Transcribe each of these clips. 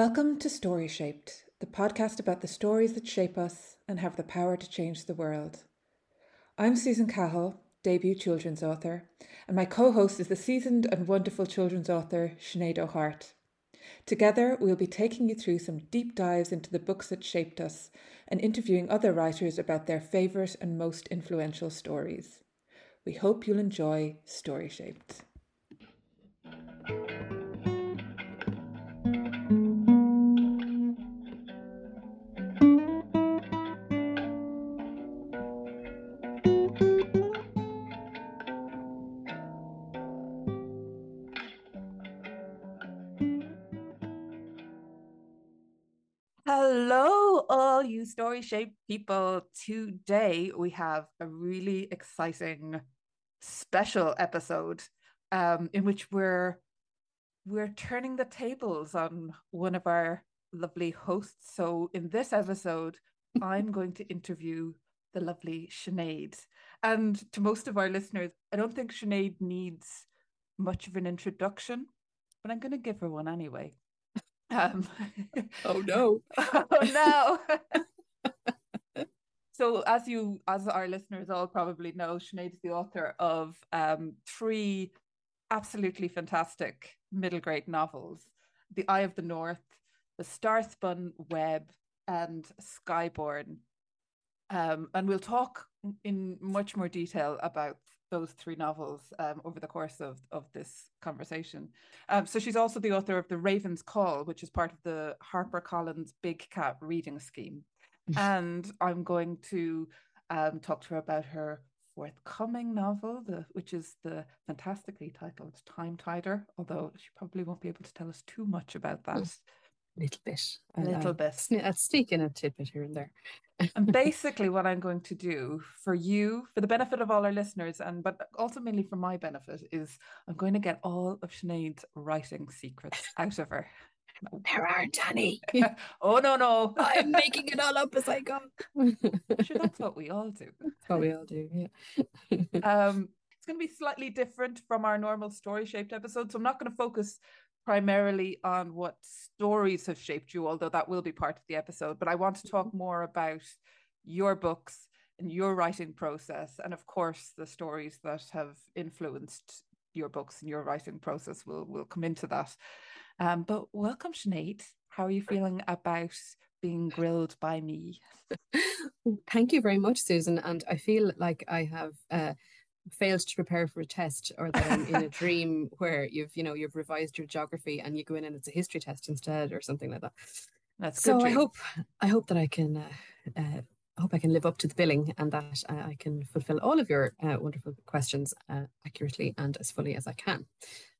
Welcome to Story Shaped, the podcast about the stories that shape us and have the power to change the world. I'm Susan Cahill, debut children's author, and my co host is the seasoned and wonderful children's author Sinead O'Hart. Together, we'll be taking you through some deep dives into the books that shaped us and interviewing other writers about their favourite and most influential stories. We hope you'll enjoy Story Shaped. People. Today we have a really exciting special episode um, in which we're we're turning the tables on one of our lovely hosts. So in this episode, I'm going to interview the lovely Sinead. And to most of our listeners, I don't think Sinead needs much of an introduction, but I'm going to give her one anyway. Um, oh no! oh no! So, as you, as our listeners all probably know, Sinead is the author of um, three absolutely fantastic middle grade novels: *The Eye of the North*, *The Starspun Web*, and *Skyborn*. Um, and we'll talk in much more detail about those three novels um, over the course of, of this conversation. Um, so she's also the author of The Raven's Call, which is part of the HarperCollins Big Cat reading scheme. And I'm going to um, talk to her about her forthcoming novel, the, which is the fantastically titled Time Tider, although she probably won't be able to tell us too much about that. A little bit. A little bit. Sne- sneaking a tidbit here and there and basically what i'm going to do for you for the benefit of all our listeners and but ultimately for my benefit is i'm going to get all of Sinead's writing secrets out of her there aren't any oh no no i'm making it all up as i go sure that's what we all do that's what we all do yeah um it's going to be slightly different from our normal story shaped episode so i'm not going to focus primarily on what stories have shaped you, although that will be part of the episode. But I want to talk mm-hmm. more about your books and your writing process, and of course, the stories that have influenced your books and your writing process will will come into that. Um, but welcome, Sinead. How are you feeling about being grilled by me? Thank you very much, Susan. And I feel like I have uh, failed to prepare for a test or that I'm in a dream where you've you know you've revised your geography and you go in and it's a history test instead or something like that. That's so good. I hope I hope that I can uh, uh, I hope I can live up to the billing and that uh, I can fulfill all of your uh, wonderful questions uh, accurately and as fully as I can,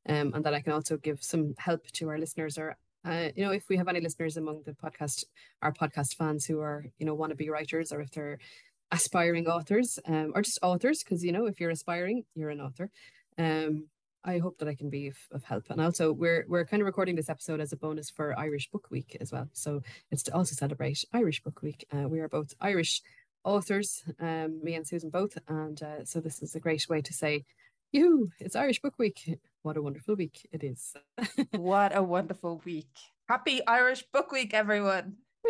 um, and that I can also give some help to our listeners or. Uh, you know, if we have any listeners among the podcast, our podcast fans who are, you know, want to be writers, or if they're aspiring authors um, or just authors because you know if you're aspiring you're an author um, I hope that I can be of, of, help. And also, we're we're kind of recording this episode as a bonus for Irish Book Week as well. So it's to also celebrate Irish Book Week. Uh, we are both Irish authors, um, me and Susan both, and uh, so this is a great way to say, "You, it's Irish Book Week. What a wonderful week it is! what a wonderful week! Happy Irish Book Week, everyone!"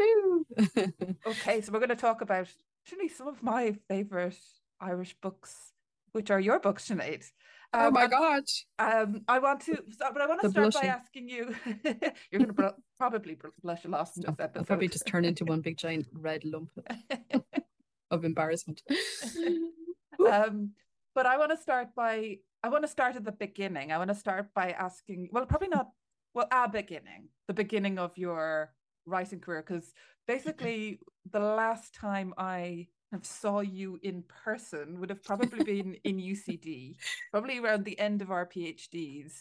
okay, so we're going to talk about actually some of my favorite Irish books, which are your books, Sinead. Oh um, oh my god! Um, I want to, but I want to the start blushing. by asking you. you're going to probably blush a lot in this episode. I'll probably just turn into one big giant red lump of embarrassment. um, but I want to start by I want to start at the beginning. I want to start by asking. Well, probably not. Well, a beginning, the beginning of your writing career, because basically the last time I have saw you in person would have probably been in UCD, probably around the end of our PhDs.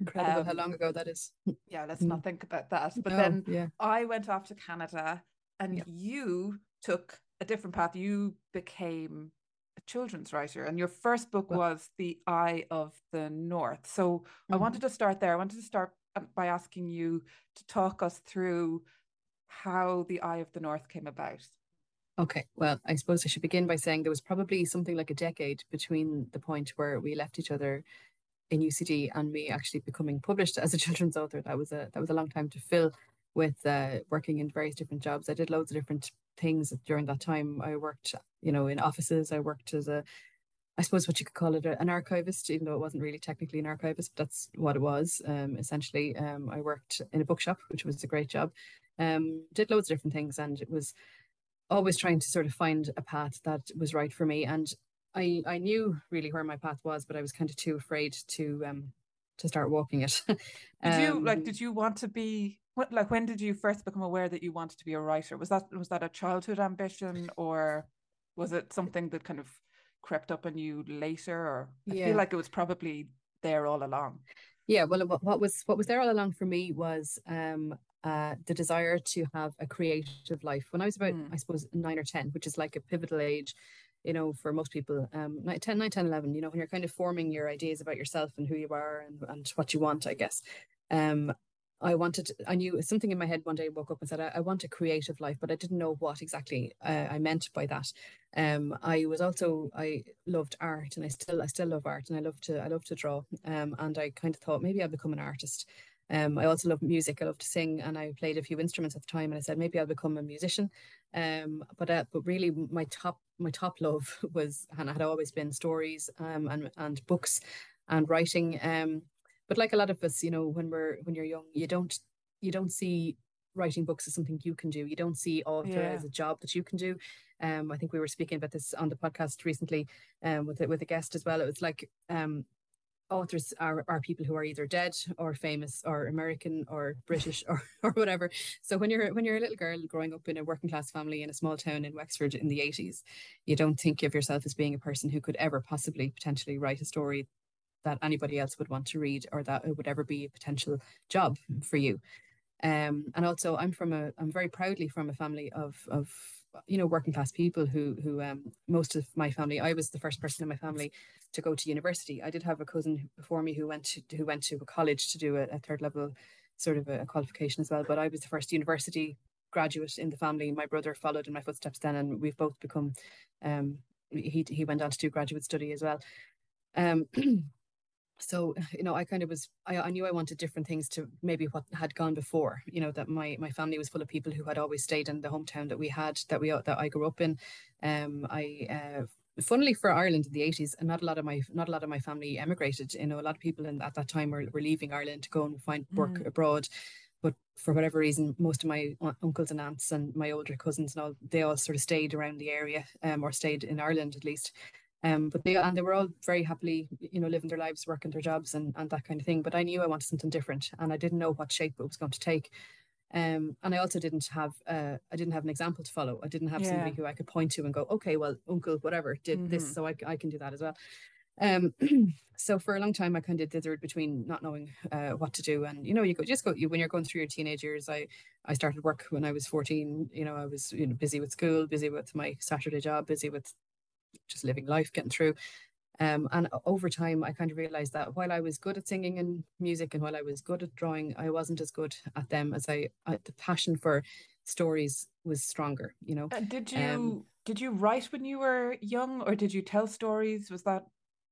Incredible um, how long ago that is. Yeah, let's not mm. think about that. But no, then yeah. I went off to Canada and yeah. you took a different path. You became a children's writer, and your first book well, was The Eye of the North. So mm-hmm. I wanted to start there. I wanted to start um, by asking you to talk us through how the Eye of the North came about. Okay, well, I suppose I should begin by saying there was probably something like a decade between the point where we left each other in UCD and me actually becoming published as a children's author. That was a that was a long time to fill. With uh, working in various different jobs. I did loads of different things during that time. I worked, you know, in offices. I worked as a, I suppose what you could call it, an archivist, even though it wasn't really technically an archivist, but that's what it was. Um, essentially, um, I worked in a bookshop, which was a great job. Um, did loads of different things, and it was always trying to sort of find a path that was right for me. And I I knew really where my path was, but I was kind of too afraid to um to start walking it. did you like? Um, did you want to be? What like? When did you first become aware that you wanted to be a writer? Was that was that a childhood ambition, or was it something that kind of crept up on you later? Or I yeah. feel like it was probably there all along. Yeah, well, what was what was there all along for me was um, uh, the desire to have a creative life. When I was about, mm. I suppose, nine or 10, which is like a pivotal age, you know, for most people, um, 10, 9, 10, 11, you know, when you're kind of forming your ideas about yourself and who you are and, and what you want, I guess. Um, I wanted, I knew something in my head one day, I woke up and said, I, I want a creative life, but I didn't know what exactly uh, I meant by that. Um, I was also, I loved art and I still, I still love art and I love to, I love to draw. Um, and I kind of thought maybe I'll become an artist. Um, I also love music. I love to sing, and I played a few instruments at the time. And I said maybe I'll become a musician. Um, but uh, but really, my top my top love was and had always been stories um, and and books and writing. Um, but like a lot of us, you know, when we're when you're young, you don't you don't see writing books as something you can do. You don't see author yeah. as a job that you can do. Um, I think we were speaking about this on the podcast recently um, with with a guest as well. It was like um, authors are, are people who are either dead or famous or American or British or, or whatever. So when you're when you're a little girl growing up in a working class family in a small town in Wexford in the 80s, you don't think of yourself as being a person who could ever possibly potentially write a story that anybody else would want to read or that it would ever be a potential job for you. Um, and also I'm from a I'm very proudly from a family of of you know working class people who who um most of my family I was the first person in my family to go to university. I did have a cousin before me who went to who went to a college to do a, a third level sort of a, a, qualification as well. But I was the first university graduate in the family. My brother followed in my footsteps then, and we've both become. Um, he he went on to do graduate study as well. Um, so you know i kind of was I, I knew i wanted different things to maybe what had gone before you know that my my family was full of people who had always stayed in the hometown that we had that we that i grew up in um i uh, funnily for Ireland in the 80s, and not a lot of my not a lot of my family emigrated. You know, a lot of people in, at that time were, were leaving Ireland to go and find work mm. abroad. But for whatever reason, most of my uncles and aunts and my older cousins and all, they all sort of stayed around the area, um, or stayed in Ireland at least. Um, but they and they were all very happily, you know, living their lives, working their jobs, and and that kind of thing. But I knew I wanted something different, and I didn't know what shape it was going to take. Um, and I also didn't have uh, I didn't have an example to follow. I didn't have yeah. somebody who I could point to and go, okay, well, uncle, whatever, did mm-hmm. this, so I, I can do that as well. Um, so for a long time, I kind of dithered between not knowing uh, what to do, and you know, you go just go. You when you're going through your teenage years, I I started work when I was 14. You know, I was you know busy with school, busy with my Saturday job, busy with just living life, getting through. Um, and over time, I kind of realized that while I was good at singing and music, and while I was good at drawing, I wasn't as good at them as I. I the passion for stories was stronger. You know. Uh, did you um, did you write when you were young, or did you tell stories? Was that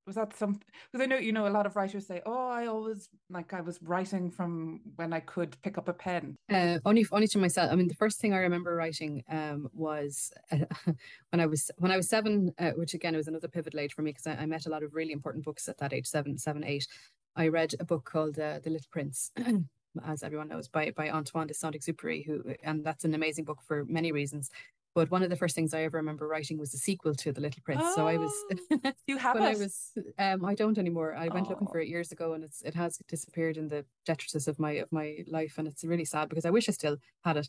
was that some because i know you know a lot of writers say oh i always like i was writing from when i could pick up a pen. Uh, only only to myself i mean the first thing i remember writing um, was uh, when i was when i was seven uh, which again was another pivotal age for me because I, I, met a lot of really important books at that age seven seven eight. I read a book called uh, the little prince as everyone knows by by antoine de saint-exupéry who and that's an amazing book for many reasons but one of the first things I ever remember writing was the sequel to The Little Prince. Oh, so I was oh, you have it? I was um I don't anymore. I went oh. looking for it years ago and it's it has disappeared in the detritus of my of my life and it's really sad because I wish I still had it.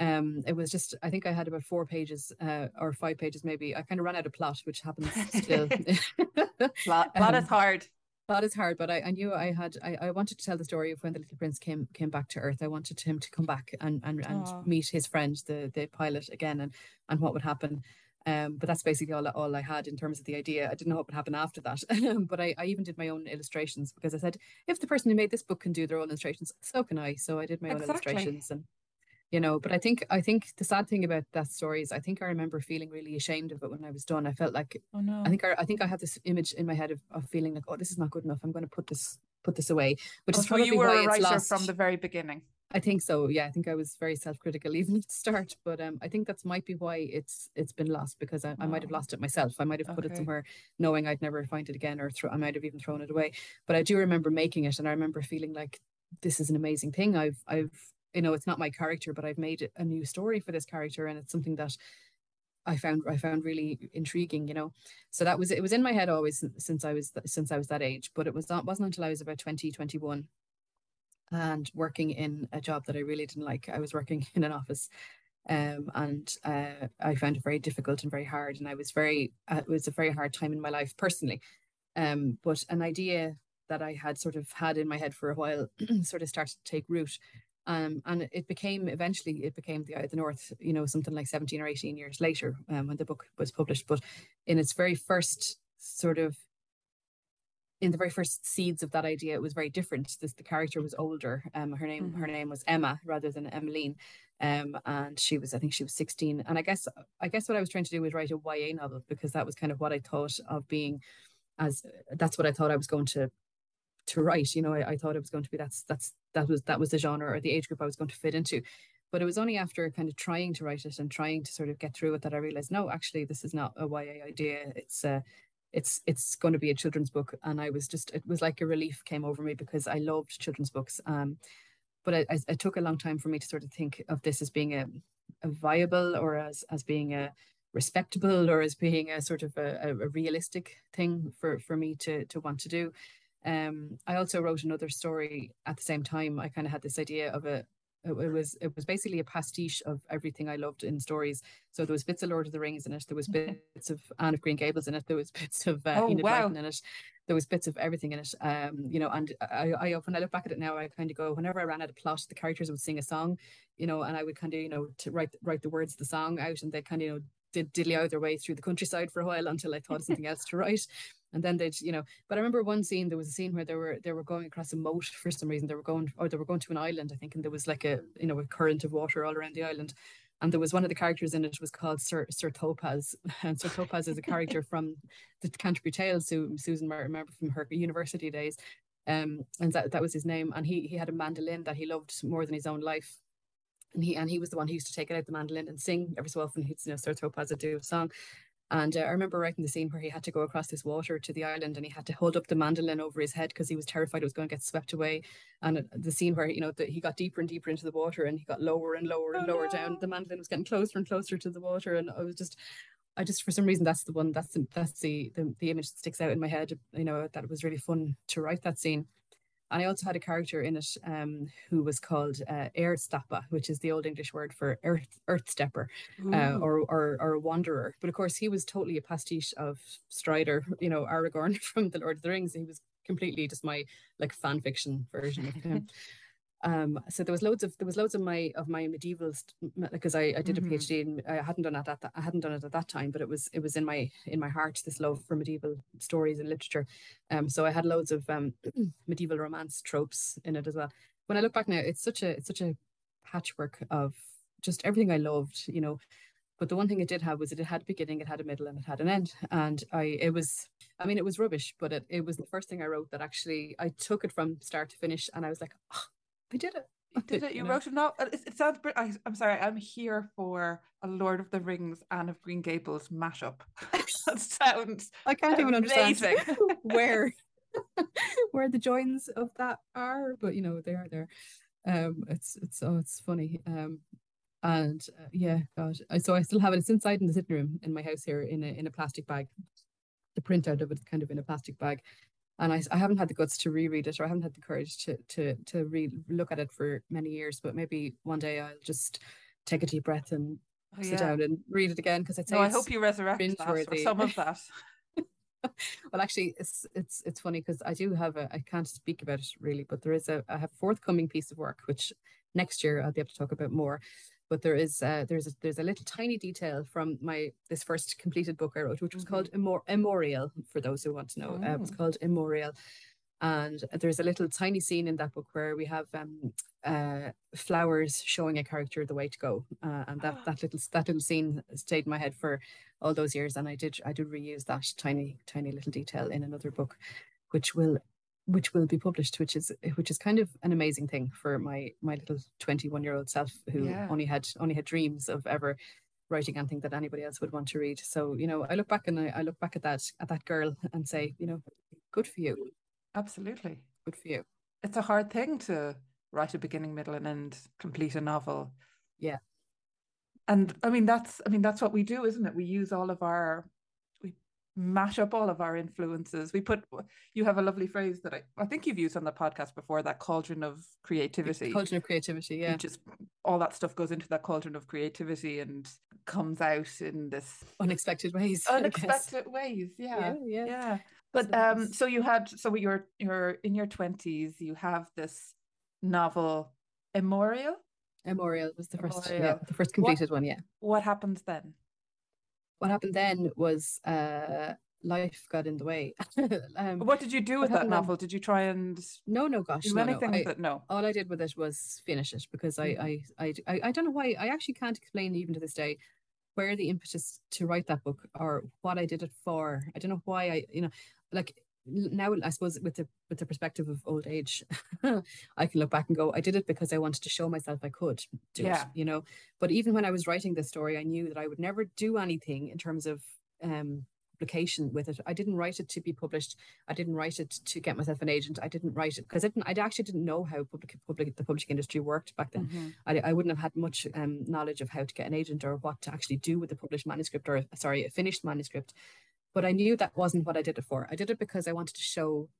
Um it was just I think I had about four pages uh or five pages maybe. I kind of ran out of plot, which happens still. plot, plot um, is hard that is hard, but I, I knew I had I, I wanted to tell the story of when the little prince came came back to Earth. I wanted him to come back and and, and meet his friend, the the pilot again, and and what would happen. Um, but that's basically all all I had in terms of the idea. I didn't know what would happen after that. but I, I even did my own illustrations because I said if the person who made this book can do their own illustrations, so can I. So I did my exactly. own illustrations and you know but i think i think the sad thing about that story is i think i remember feeling really ashamed of it when i was done i felt like oh no i think i, I think i had this image in my head of, of feeling like oh this is not good enough i'm going to put this put this away which oh, is probably so you were why a writer lost. from the very beginning I think so. Yeah, I think I was very self-critical even at the start, but um, I think that's might be why it's it's been lost because I, I might have lost it myself. I might have put okay. it somewhere knowing I'd never find it again, or throw, I might have even thrown it away. But I do remember making it, and I remember feeling like this is an amazing thing. I've I've you know it's not my character, but I've made a new story for this character, and it's something that I found I found really intriguing, you know. So that was it was in my head always since I was since I was that age, but it was not wasn't until I was about 20, 21 and working in a job that I really didn't like. I was working in an office um, and uh, I found it very difficult and very hard. And I was very, uh, it was a very hard time in my life personally. Um, but an idea that I had sort of had in my head for a while sort of started to take root. Um, and it became eventually it became the Eye of the North, you know, something like 17 or 18 years later um, when the book was published. But in its very first sort of in the very first seeds of that idea, it was very different. This the character was older. Um, her name mm-hmm. her name was Emma rather than Emmeline, um, and she was I think she was sixteen. And I guess I guess what I was trying to do was write a YA novel because that was kind of what I thought of being, as that's what I thought I was going to to write. You know, I, I thought it was going to be that's that's that was that was the genre or the age group I was going to fit into. But it was only after kind of trying to write it and trying to sort of get through it that I realized, no, actually, this is not a YA idea. It's a it's it's going to be a children's book and i was just it was like a relief came over me because i loved children's books um but I it took a long time for me to sort of think of this as being a, a viable or as as being a respectable or as being a sort of a, a realistic thing for for me to to want to do um i also wrote another story at the same time i kind of had this idea of a it, was it was basically a pastiche of everything I loved in stories. So there was bits of Lord of the Rings in it. There was bits of Anne of Green Gables in it. There was bits of uh, oh, Enid wow. in it. There was bits of everything in it. Um, you know, and I, I when I look back at it now, I kind of go, whenever I ran out of plot, the characters would sing a song, you know, and I would kind of, you know, to write write the words of the song out, and they kind of, you know, did diddly out their way through the countryside for a while until I thought of something else to write and then they'd you know but i remember one scene there was a scene where they were they were going across a moat for some reason. They were going or they were going to an island i think and there was like a you know a current of water all around the island. And there was one of the characters in it was called Sir Sir Topaz, and Sir Topaz is a character from the Canterbury Tales, who Susan might remember from her university days, um, and that that was his name. And he he had a mandolin that he loved more than his own life, and he and he was the one who used to take it out the mandolin and sing every so often. He'd you know Sir Topaz would do a song, and uh, I remember writing the scene where he had to go across this water to the island and he had to hold up the mandolin over his head because he was terrified it was going to get swept away. And uh, the scene where, you know, the, he got deeper and deeper into the water and he got lower and lower and oh, lower no. down. The mandolin was getting closer and closer to the water. And I was just, I just, for some reason, that's the one, that's the, that's the, the, the image that sticks out in my head, you know, that it was really fun to write that scene. And I also had a character in it um, who was called uh, which is the old English word for earth earth stepper uh, or, or or wanderer. But of course, he was totally a pastiche of Strider, you know, Aragorn from the Lord of the Rings. He was completely just my like fan fiction version of him. um so there was loads of there was loads of my of my medieval because I, I did mm-hmm. a phd and i hadn't done it at that i hadn't done it at that time but it was it was in my in my heart this love for medieval stories and literature. Um so i had loads of um medieval romance tropes in it as well. When i look back now it's such a it's such a patchwork of just everything i loved you know. But the one thing it did have was it had a beginning it had a middle and it had an end. And i it was i mean it was rubbish but it, it was the first thing i wrote that actually i took it from start to finish and i was like oh, I did it. You did it. You, you wrote it now. It, it sounds. I, I'm sorry. I'm here for a Lord of the Rings Anne of Green Gables mashup. that sounds. I can't even understand where where the joins of that are, but you know they are there. Um, it's it's oh, it's funny. Um, and uh, yeah, God. So I still have it. It's inside in the sitting room in my house here in a in a plastic bag. The printout of it is kind of in a plastic bag and I, I haven't had the guts to reread it or I haven't had the courage to to to re look at it for many years but maybe one day I'll just take a deep breath and oh, sit down and read it again because I'd say no, I hope you resurrect that or some of that. Well actually it's it's it's funny because I do have a I can't speak about it really but there is a I have a forthcoming piece of work which next year I'll be able to talk about more but there is uh, there's a, there's a little tiny detail from my this first completed book I wrote, which was mm-hmm. called Immor- Immorial. For those who want to know, oh. uh, it's called Immorial, and there's a little tiny scene in that book where we have um, uh, flowers showing a character the way to go, uh, and that that little that little scene stayed in my head for all those years, and I did I did reuse that tiny tiny little detail in another book, which will which will be published, which is which is kind of an amazing thing for my my little 21 year old self who Yeah. only had only had dreams of ever writing anything that anybody else would want to read. So, you know, I look back and I, I look back at that at that girl and say, you know, good for you. Absolutely. Good for you. It's a hard thing to write a beginning, middle, and end, complete a novel. Yeah. And I mean that's I mean that's what we do, isn't it? We use all of our mash up all of our influences. We put you have a lovely phrase that I, I think you've used on the podcast before, that cauldron of creativity. Cauldron of creativity, yeah. You just all that stuff goes into that cauldron of creativity and comes out in this Unexpected ways. Unexpected ways. Yeah. Yeah, yeah. Yeah. But um so you had so you're you're in your 20s, you have this novel Immemorial. Memorial was the first, yeah, the first completed one, yeah. What happens then? What happened then was uh life got in the way. um, What did you do with that happened then? novel? Did you try and no, no, gosh, do no, no. anything I, with it? No. all I did with it was finish it because I, I, I, I, I don't know why. I actually can't explain even to this day where the impetus to write that book or what I did it for. I don't know why I, you know, like now I suppose with the with the perspective of old age, I can look back and go, I did it because I wanted to show myself I could do Yeah. it, you know. But even when I was writing this story, I knew that I would never do anything in terms of um publication with it. I didn't write it to be published. I didn't write it to get myself an agent. I didn't write it because I didn't. I actually didn't know how public, public the publishing industry worked back then. Mhm. I, I wouldn't have had much um, knowledge of how to get an agent or what to actually do with a published manuscript or sorry, a finished manuscript. But I knew that wasn't what I did it for. I did it because I wanted to show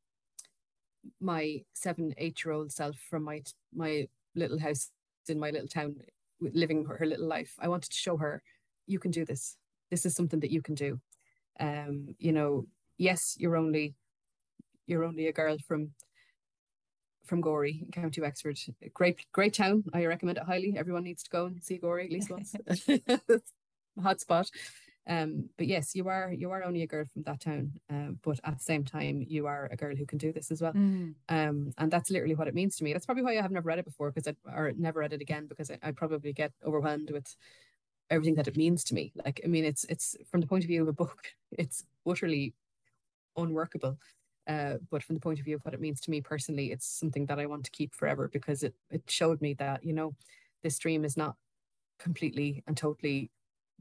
my seven, eight year old self from my my little house in my little town, with- living her, her little life. I wanted to show her, you can do this. This is something that you can do. Um, you know, yes, you're only you're only a girl from from Gorey, in County Wexford. Great, great town. I recommend it highly. Everyone needs to go and see Gorey at least once. Hot spot. Um, but yes, you are you are only a girl from that town. Um, but at the same time, you are a girl who can do this as well. Mm. Um, and that's literally what it means to me. That's probably why I have never read it before, because I or never read it again, because I, I probably get overwhelmed with everything that it means to me. Like, I mean, it's it's from the point of view of a book, it's utterly unworkable. Uh, but from the point of view of what it means to me personally, it's something that I want to keep forever because it it showed me that you know this dream is not completely and totally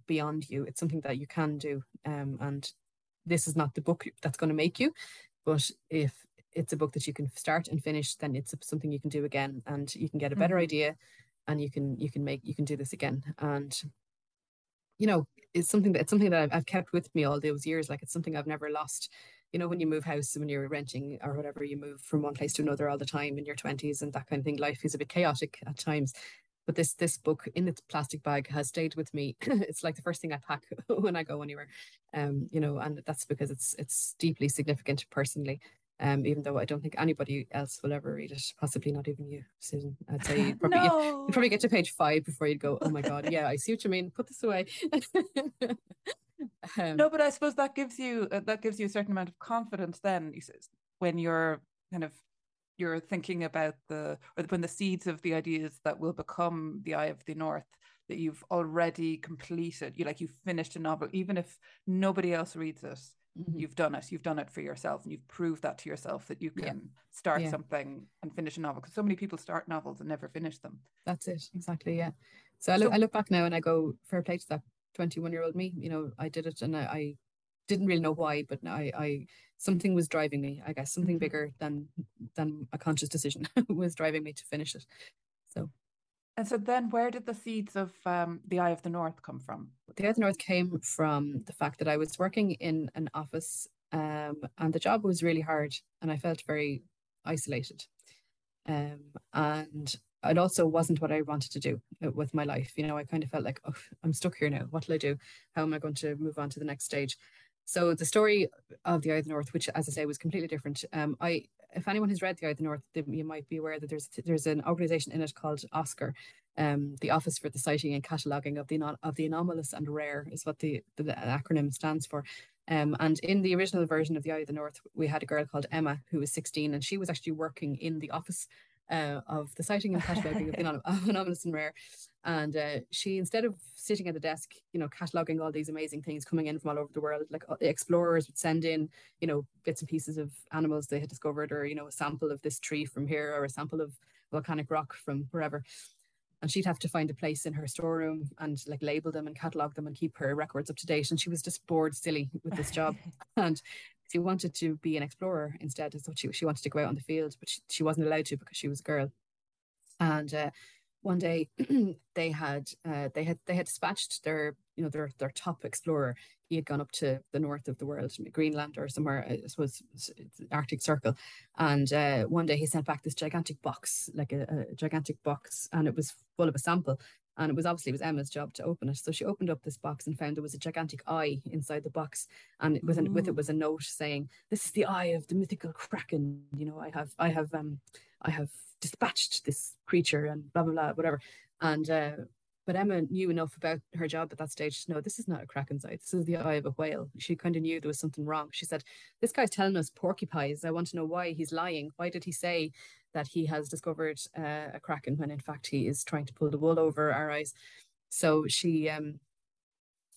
beyond you. It's something that you can do. Um, and this is not the book that's going to make you, but if it's a book that you can start and finish, then it's something you can do again, and you can get a better Mhm. idea, and you can you can make you can do this again. And you know, it's something that it's something that I've, I've kept with me all those years. Like it's something I've never lost. You know, when you move house, when you're renting or whatever, you move from one place to another all the time in your twenties and that kind of thing. Life is a bit chaotic at times. But this this book in its plastic bag has stayed with me. it's like the first thing I pack when I go anywhere. Um, you know, and that's because it's it's deeply significant personally. Um, even though I don't think anybody else will ever read it, possibly not even you, Susan. I'd say you'd probably, you'd, no. you'd probably get to page five before you'd go, oh my God, yeah, I see what you mean. Put this away. um, No, but I suppose that gives you uh, that gives you a certain amount of confidence then you says, when you're kind of you're thinking about the or when the seeds of the ideas that will become the eye of the north that you've already completed you like you've finished a novel even if nobody else reads it mhm. you've done it you've done it for yourself and you've proved that to yourself that you Yeah. can start Yeah. something and finish a novel because so many people start novels and never finish them That's it, exactly. Yeah. So I look, So- I look back now and I go, fair play to that 21 year old me. You know, I did it and I, I didn't really know why, but I, I, something was driving me. I guess something Mhm. bigger than than a conscious decision was driving me to finish it. So and so then where did the seeds of um, the eye of the north come from the eye of the North came from the fact that I was working in an office, um, and the job was really hard, and I felt very isolated. Um, and it also wasn't what I wanted to do uh, with my life. You know, I kind of felt like, oh, I'm stuck here now. What'll I do? How am I going to move on to the next stage? So the story of the Eye of the North, which, as I say, was completely different. Um, I, if anyone has read the Eye of the North, then you might be aware that there's there's an organisation in it called Oscar, um, the Office for the Sighting and Cataloguing of the of the Anomalous and Rare is what the, the, the acronym stands for. Um, and in the original version of the Eye of the North, we had a girl called Emma who was 16, and she was actually working in the office uh, of the sighting and cataloguing of the anomalous and rare. And uh, she, instead of sitting at the desk, you know, cataloging all these amazing things coming in from all over the world, like uh, the explorers would send in, you know, bits and pieces of animals they had discovered, or you know, a sample of this tree from here, or a sample of volcanic rock from wherever. And she'd have to find a place in her storeroom and like label them and catalog them and keep her records up to date. And she was just bored silly with this job. and she wanted to be an explorer instead. So she, she wanted to go out on the field, but she, she wasn't allowed to because she was a girl. And uh, one day they had uh, they had they had dispatched their you know their their top explorer. He had gone up to the north of the world, Greenland or somewhere. I suppose Arctic Circle. And uh, one day he sent back this gigantic box, like a, a gigantic box, and it was full of a sample and it was obviously it was Emma's job to open it. So she opened up this box and found there was a gigantic eye inside the box, and with an, with it was a note saying, "This is the eye of the mythical kraken. You know, I have I have um I have dispatched this creature and blah blah blah whatever." And uh, but Emma knew enough about her job at that stage to know this is not a kraken's eye. This is the eye of a whale. She kind of knew there was something wrong. She said, "This guy's telling us porcupines. I want to know why he's lying. Why did he say that he has discovered uh, a kraken when in fact he is trying to pull the wool over our eyes. So she um,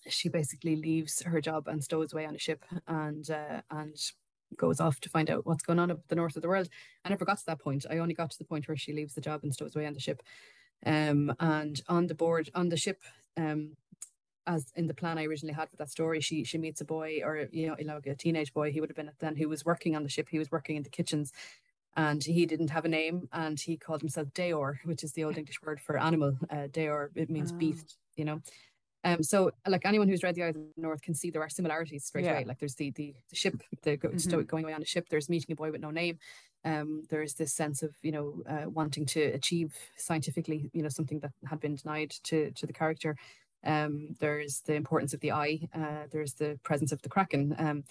she basically leaves her job and stows away on a ship and uh, and goes off to find out what's going on up the north of the world. I never got to that point. I only got to the point where she leaves the job and stows away on the ship. Um, and on the board on the ship, um, as in the plan I originally had for that story, she she meets a boy or you know, like a teenage boy. He would have been at then who was working on the ship. He was working in the kitchens, and he didn't have a name and he called himself Daor, which is the old English word for animal. Uh, Daor, it means oh. beast, you know. Um, so like anyone who's read the Eye of the North can see there are similarities straight yeah. away. Like there's the the, the ship, the go, mm-hmm. going away on a ship. There's meeting a boy with no name. Um, there's this sense of you know uh, wanting to achieve scientifically, you know, something that had been denied to to the character. Um, there's the importance of the eye. Uh, there's the presence of the kraken. Um,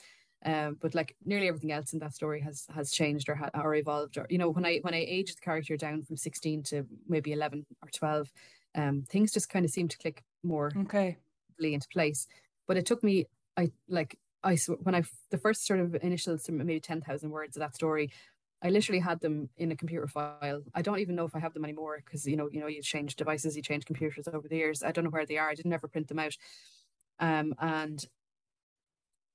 um, but like nearly everything else in that story has has changed or ha- or evolved. Or you know, when I when I aged the character down from sixteen to maybe eleven or twelve, um, things just kind of seemed to click more okay into place. But it took me, I like I when I the first sort of initial maybe ten thousand words of that story. I literally had them in a computer file. I don't even know if I have them anymore because you know, you know, you change devices, you change computers over the years. I don't know where they are. I didn't ever print them out. Um, and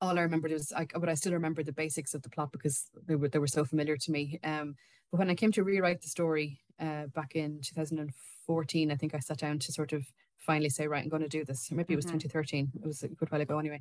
all I remembered was I, but I still remember the basics of the plot because they were they were so familiar to me. Um, but when I came to rewrite the story uh, back in 2014, I think I sat down to sort of finally say, right, I'm going to do this. Or maybe it was mm-hmm. 2013. It was a good while ago anyway.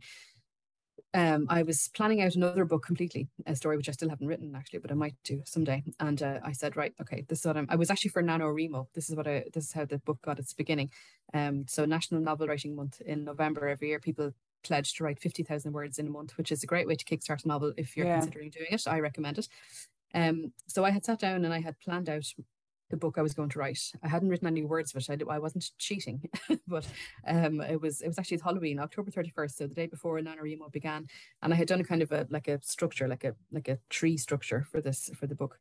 Um, I was planning out another book completely, a story which I still haven't written actually, but I might do someday. And uh, I said, right, okay, this is what I'm. I was actually for NaNoWriMo. This is what I. This is how the book got its beginning. Um, so National Novel Writing Month in November every year, people pledge to write 50,000 words in a month, which is a great way to kickstart a novel if you're yeah. considering doing it. I recommend it. Um, so I had sat down and I had planned out the book I was going to write. I hadn't written any words of it. I, I wasn't cheating, but um, it was it was actually Halloween, October thirty first, so the day before NaNoWriMo began, and I had done a kind of a like a structure, like a like a tree structure for this for the book.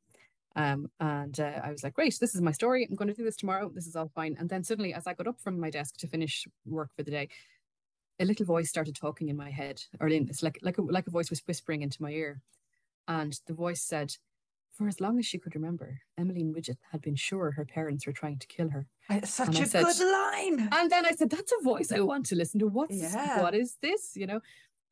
Um, and uh, I was like, great, this is my story. I'm going to do this tomorrow. This is all fine. And then suddenly, as I got up from my desk to finish work for the day, a little voice started talking in my head, or in, it's like like a, like a voice was whispering into my ear, and the voice said, "For as long as she could remember, Emmeline Widget had been sure her parents were trying to kill her." It's such and a said, good line. And then I said, "That's a voice I want to listen to. What's yeah. what is this?" You know.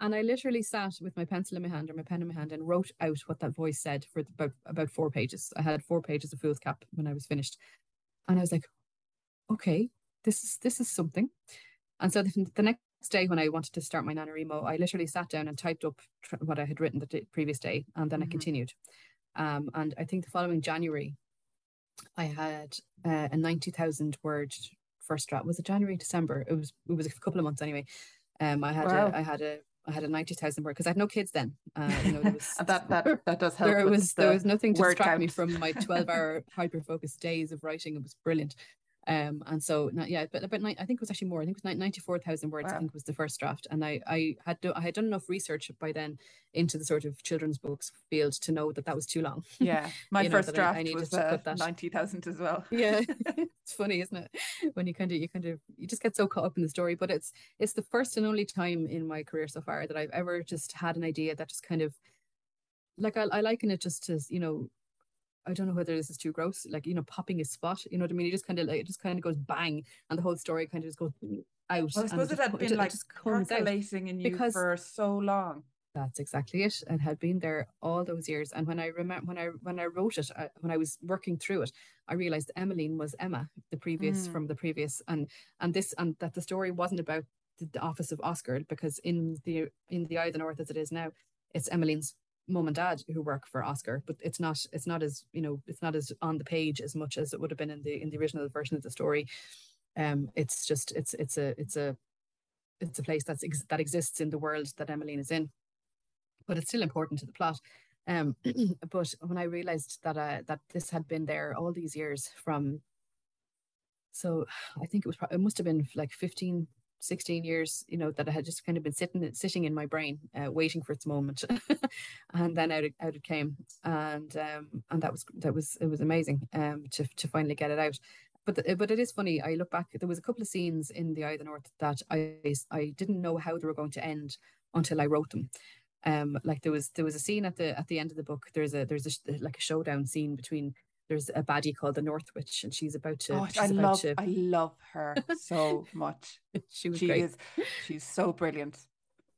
And I literally sat with my pencil in my hand or my pen in my hand and wrote out what that voice said for about about four pages. I had four pages of foolscap when I was finished, and I was like, "Okay, this is this is something." And so the, the next day when I wanted to start my NaNoWriMo, I literally sat down and typed up tr- what I had written the d- previous day, and then mm-hmm. I continued. Um, and I think the following January, I had uh, a ninety thousand word first draft. Was it January, December? It was. It was a couple of months anyway. Um, I had wow. a, I had a I had a ninety thousand word because I had no kids then. Uh, you know, was, that that that does help. There was the there was nothing to distract count. me from my twelve hour hyper focused days of writing. It was brilliant. Um, and so not yeah, but about I think it was actually more. I think it was ninety four thousand words. Wow. I think was the first draft, and I I had do, I had done enough research by then into the sort of children's books field to know that that was too long. Yeah, my first know, draft I, I was uh, ninety thousand as well. yeah, it's funny, isn't it? When you kind of you kind of you just get so caught up in the story. But it's it's the first and only time in my career so far that I've ever just had an idea that just kind of like I, I liken it just to you know I don't know whether this is too gross, like you know, popping his spot. You know what I mean? He just kind of like it just kind of goes bang, and the whole story kind of just goes out. Well, I suppose it, it had been like percolating in you because for so long. That's exactly it. It had been there all those years. And when I remember when I when I wrote it, I, when I was working through it, I realized Emmeline was Emma, the previous mm. from the previous, and and this and that the story wasn't about the, the office of Oscar because in the in the Eye of the North as it is now, it's Emmeline's mom and dad who work for Oscar, but it's not it's not as you know it's not as on the page as much as it would have been in the in the original version of the story. Um, it's just it's it's a it's a it's a place that's ex- that exists in the world that Emmeline is in, but it's still important to the plot. Um, but when I realized that uh, that this had been there all these years from, so I think it was it must have been like 15, 16 years, you know, that I had just kind of been sitting sitting in my brain, uh, waiting for its moment, and then out it, out it came, and um, and that was that was it was amazing um, to to finally get it out. But the, but it is funny. I look back. There was a couple of scenes in the Eye of the North that I I didn't know how they were going to end until I wrote them. Um, like there was there was a scene at the at the end of the book. There's a there's a like a showdown scene between there's a baddie called the North Witch, and she's about to. Oh, I love, to... I love her so much. she was she great. is, she's so brilliant.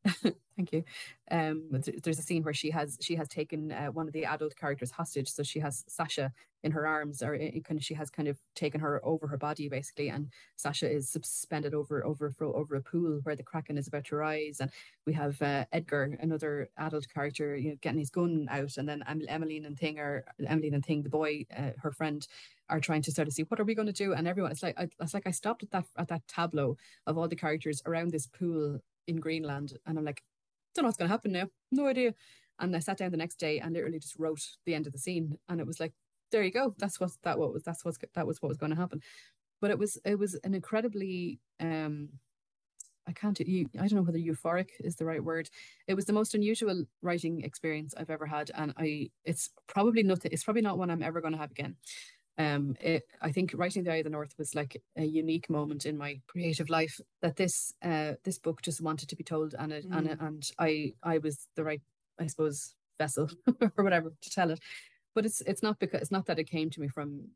Thank you. Um, there's a scene where she has she has taken uh, one of the adult characters hostage. So she has Sasha in her arms, or it, kind of, she has kind of taken her over her body basically, and Sasha is suspended over over over a pool where the kraken is about to rise. And we have uh, Edgar, another adult character, you know, getting his gun out, and then Emmeline and Thing are Emmeline and Thing, the boy, uh, her friend, are trying to sort of see what are we going to do, and everyone. It's like I, it's like I stopped at that at that tableau of all the characters around this pool in Greenland, and I'm like, don't know what's going to happen now. No idea. And I sat down the next day and literally just wrote the end of the scene, and it was like, there you go. That's what that what was that's what that was what was going to happen. But it was it was an incredibly um I can't you I don't know whether euphoric is the right word. It was the most unusual writing experience I've ever had, and I it's probably nothing. It's probably not one I'm ever going to have again. Um, it, I think writing the Eye of the North was like a unique moment in my creative life. That this uh, this book just wanted to be told, and it, mm. and and I I was the right I suppose vessel or whatever to tell it. But it's it's not because it's not that it came to me from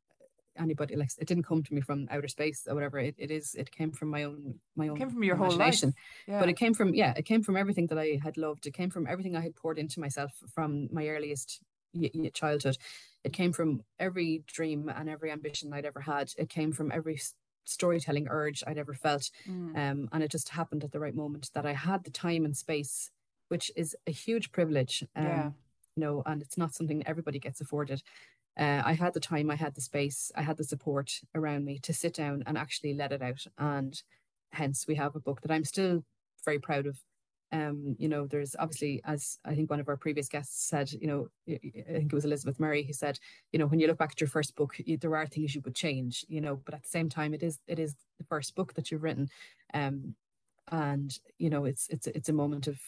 anybody like it didn't come to me from outer space or whatever it, it is it came from my own my own it came from your whole life yeah. but it came from yeah it came from everything that i had loved it came from everything i had poured into myself from my earliest childhood it came from every dream and every ambition I'd ever had. It came from every storytelling urge I'd ever felt. Mm. Um, and it just happened at the right moment that I had the time and space, which is a huge privilege. Um, yeah. You know, and it's not something everybody gets afforded. Uh, I had the time, I had the space, I had the support around me to sit down and actually let it out. And hence, we have a book that I'm still very proud of um, you know, there's obviously, as I think one of our previous guests said, you know, I think it was Elizabeth Murray who said, you know, when you look back at your first book, you, there are things you would change, you know, but at the same time, it is it is the first book that you've written, um, and you know, it's it's it's a moment of,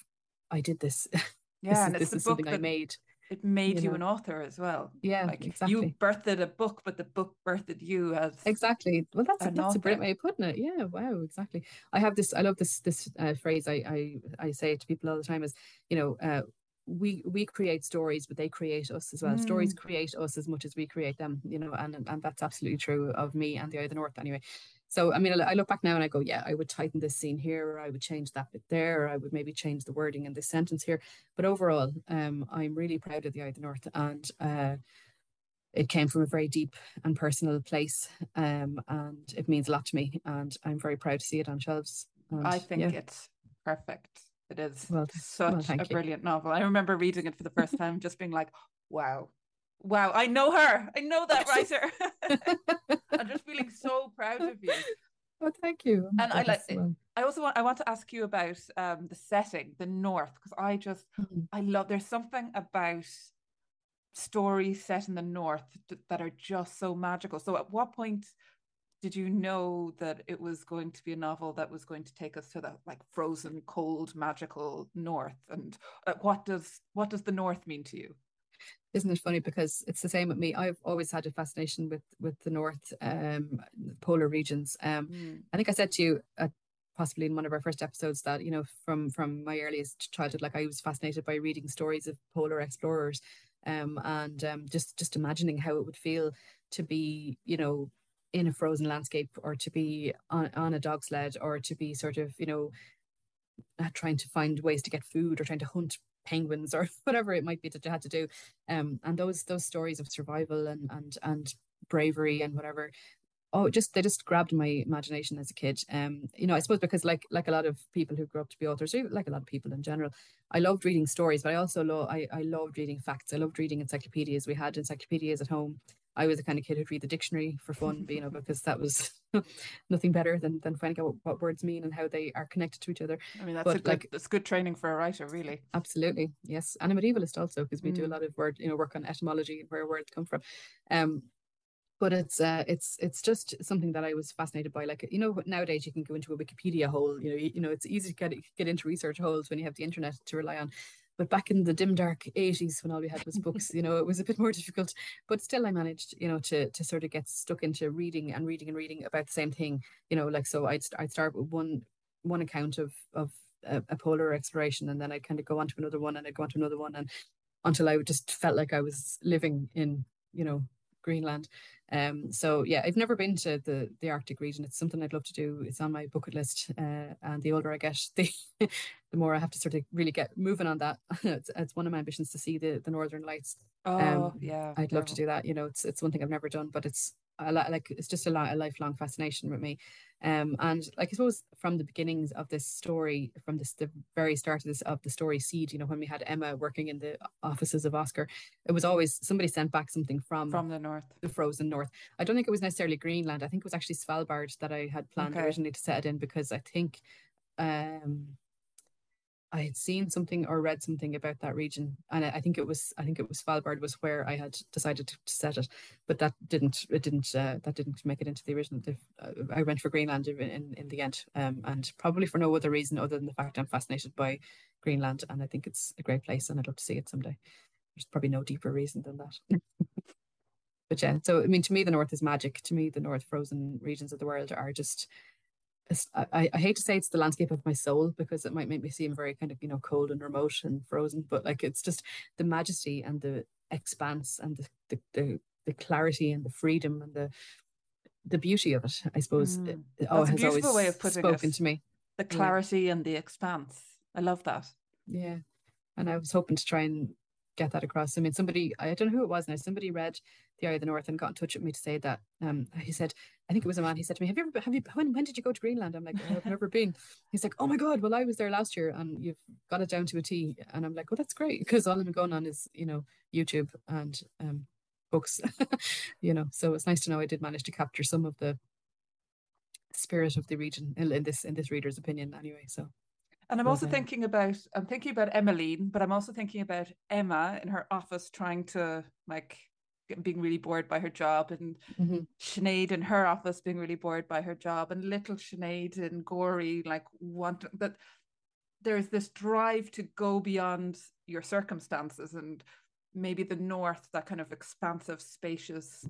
I did this. Yeah, this, this is something I made it made you, you know? an author as well. Yeah, like exactly. You birthed a book, but the book birthed you as exactly. Well, that's a, that's author. a great way of putting it. Yeah, wow, exactly. I have this. I love this this uh, phrase. I, I I say it to people all the time. Is you know. Uh, we we create stories but they create us as well mm. stories create us as much as we create them you know and and that's absolutely true of me and the eye of the north anyway so, I mean, I look back now and I go, yeah, I would tighten this scene here, or I would change that bit there, or I would maybe change the wording in this sentence here. But overall, um, I'm really proud of the Eye of the North, and uh, it came from a very deep and personal place, um, and it means a lot to me, and I'm very proud to see it on shelves. And, I think yeah. it's perfect. It is well, such well, a brilliant novel. I remember reading it for the first time, just being like, "Wow, wow, I know her. I know that writer. I'm just feeling so proud of you. Oh, thank you. and I like. I also want. I want to ask you about um, the setting, the North, because I just, mm-hmm. I love. There's something about stories set in the North that are just so magical. So, at what point did you know that it was going to be a novel that was going to take us to the like frozen, cold, magical North? And uh, what does what does the North mean to you? Isn't it funny? Because it's the same with me. I've always had a fascination with with the north um polar regions. Um mm. i think i said to you uh, possibly in one of our first episodes that you know from from my earliest childhood like i was fascinated by reading stories of polar explorers um, and um, just just imagining how it would feel to be, you know, in a frozen landscape or to be on, on a dog sled or to be sort of, you know, trying to find ways to get food or trying to hunt penguins or whatever it might be that you had to do. Um, and those those stories of survival and and and bravery and whatever oh just they just grabbed my imagination as a kid. Um you know i suppose because like like a lot of people who grew up to be authors like a lot of people in general i loved reading stories but i also love I, I loved reading facts. I loved reading encyclopedias. We had encyclopedias at home I was the kind of kid who'd read the dictionary for fun, you know, because that was nothing better than, than finding out what, what, words mean and how they are connected to each other. I mean, that's but a good, like, that's good training for a writer, really. Absolutely, yes, and a medievalist also because we mm. do a mm. lot of word, you know, work on etymology and where words come from. Um, but it's uh, it's it's just something that I was fascinated by. Like you know, nowadays you can go into a Wikipedia hole. You know, you, you know, it's easy to get get into research holes when you have the internet to rely on. But back in the dim dark 80s when all we had was books, you know, it was a bit more difficult. But still I managed, you know, to to sort of get stuck into reading and reading and reading about the same thing. You know, like so I'd I'd start with one one account of of a, a polar exploration and then I'd kind of go on to another one and I'd go on to another one and until I just felt like I was living in, you know, Greenland. Um, so yeah, I've never been to the the Arctic region. It's something I'd love to do. It's on my bucket list. Uh, and the older I get, the the more I have to sort of really get moving on that. it's, it's one of my ambitions to see the the Northern Lights. Oh um, yeah, I'd love to do that. You know, it's it's one thing I've never done, but it's I like it's just a, a lifelong fascination with me. Um, and like I suppose from the beginnings of this story, from this the very start of this of the story seed, you know, when we had Emma working in the offices of Oscar, it was always somebody sent back something from from the north, the frozen north. I don't think it was necessarily Greenland. I think it was actually Svalbard that I had planned okay. originally to set it in because I think um I had seen something or read something about that region, and I, I think it was I think it was Svalbard was where I had decided to, to set it, but that didn't it didn't uh, that didn't make it into the original. Uh, I went for Greenland in in, in the end, um, and probably for no other reason other than the fact I'm fascinated by Greenland, and I think it's a great place, and I'd love to see it someday. There's probably no deeper reason than that. but yeah, so I mean, to me, the North is magic. To me, the North frozen regions of the world are just I, I hate to say it's the landscape of my soul because it might make me seem very kind of you know cold and remote and frozen but like it's just the majesty and the expanse and the the, the, the clarity and the freedom and the the beauty of it I suppose mm. it, oh, has always way of putting spoken it. to me the clarity yeah. and the expanse I love that yeah and I was hoping to try and get that across. I mean, somebody, I don't know who it was now, somebody read The Eye of the North and got in touch with me to say that. Um, he said, I think it was a man, he said to me, Have you ever, have you, when, when did you go to Greenland? I'm like, I've never been. He's like, Oh my God, well, I was there last year and you've got it down to a T. And I'm like, Well, that's great because all I'm going on is, you know, YouTube and um, books, you know. So it's nice to know I did manage to capture some of the spirit of the region in, in this in this reader's opinion anyway so and I'm also thinking about I'm thinking about Emmeline, but I'm also thinking about Emma in her office trying to like being really bored by her job and mm-hmm. Sinéad in her office being really bored by her job and little Sinéad and Gorey like want that there's this drive to go beyond your circumstances and maybe the north that kind of expansive spacious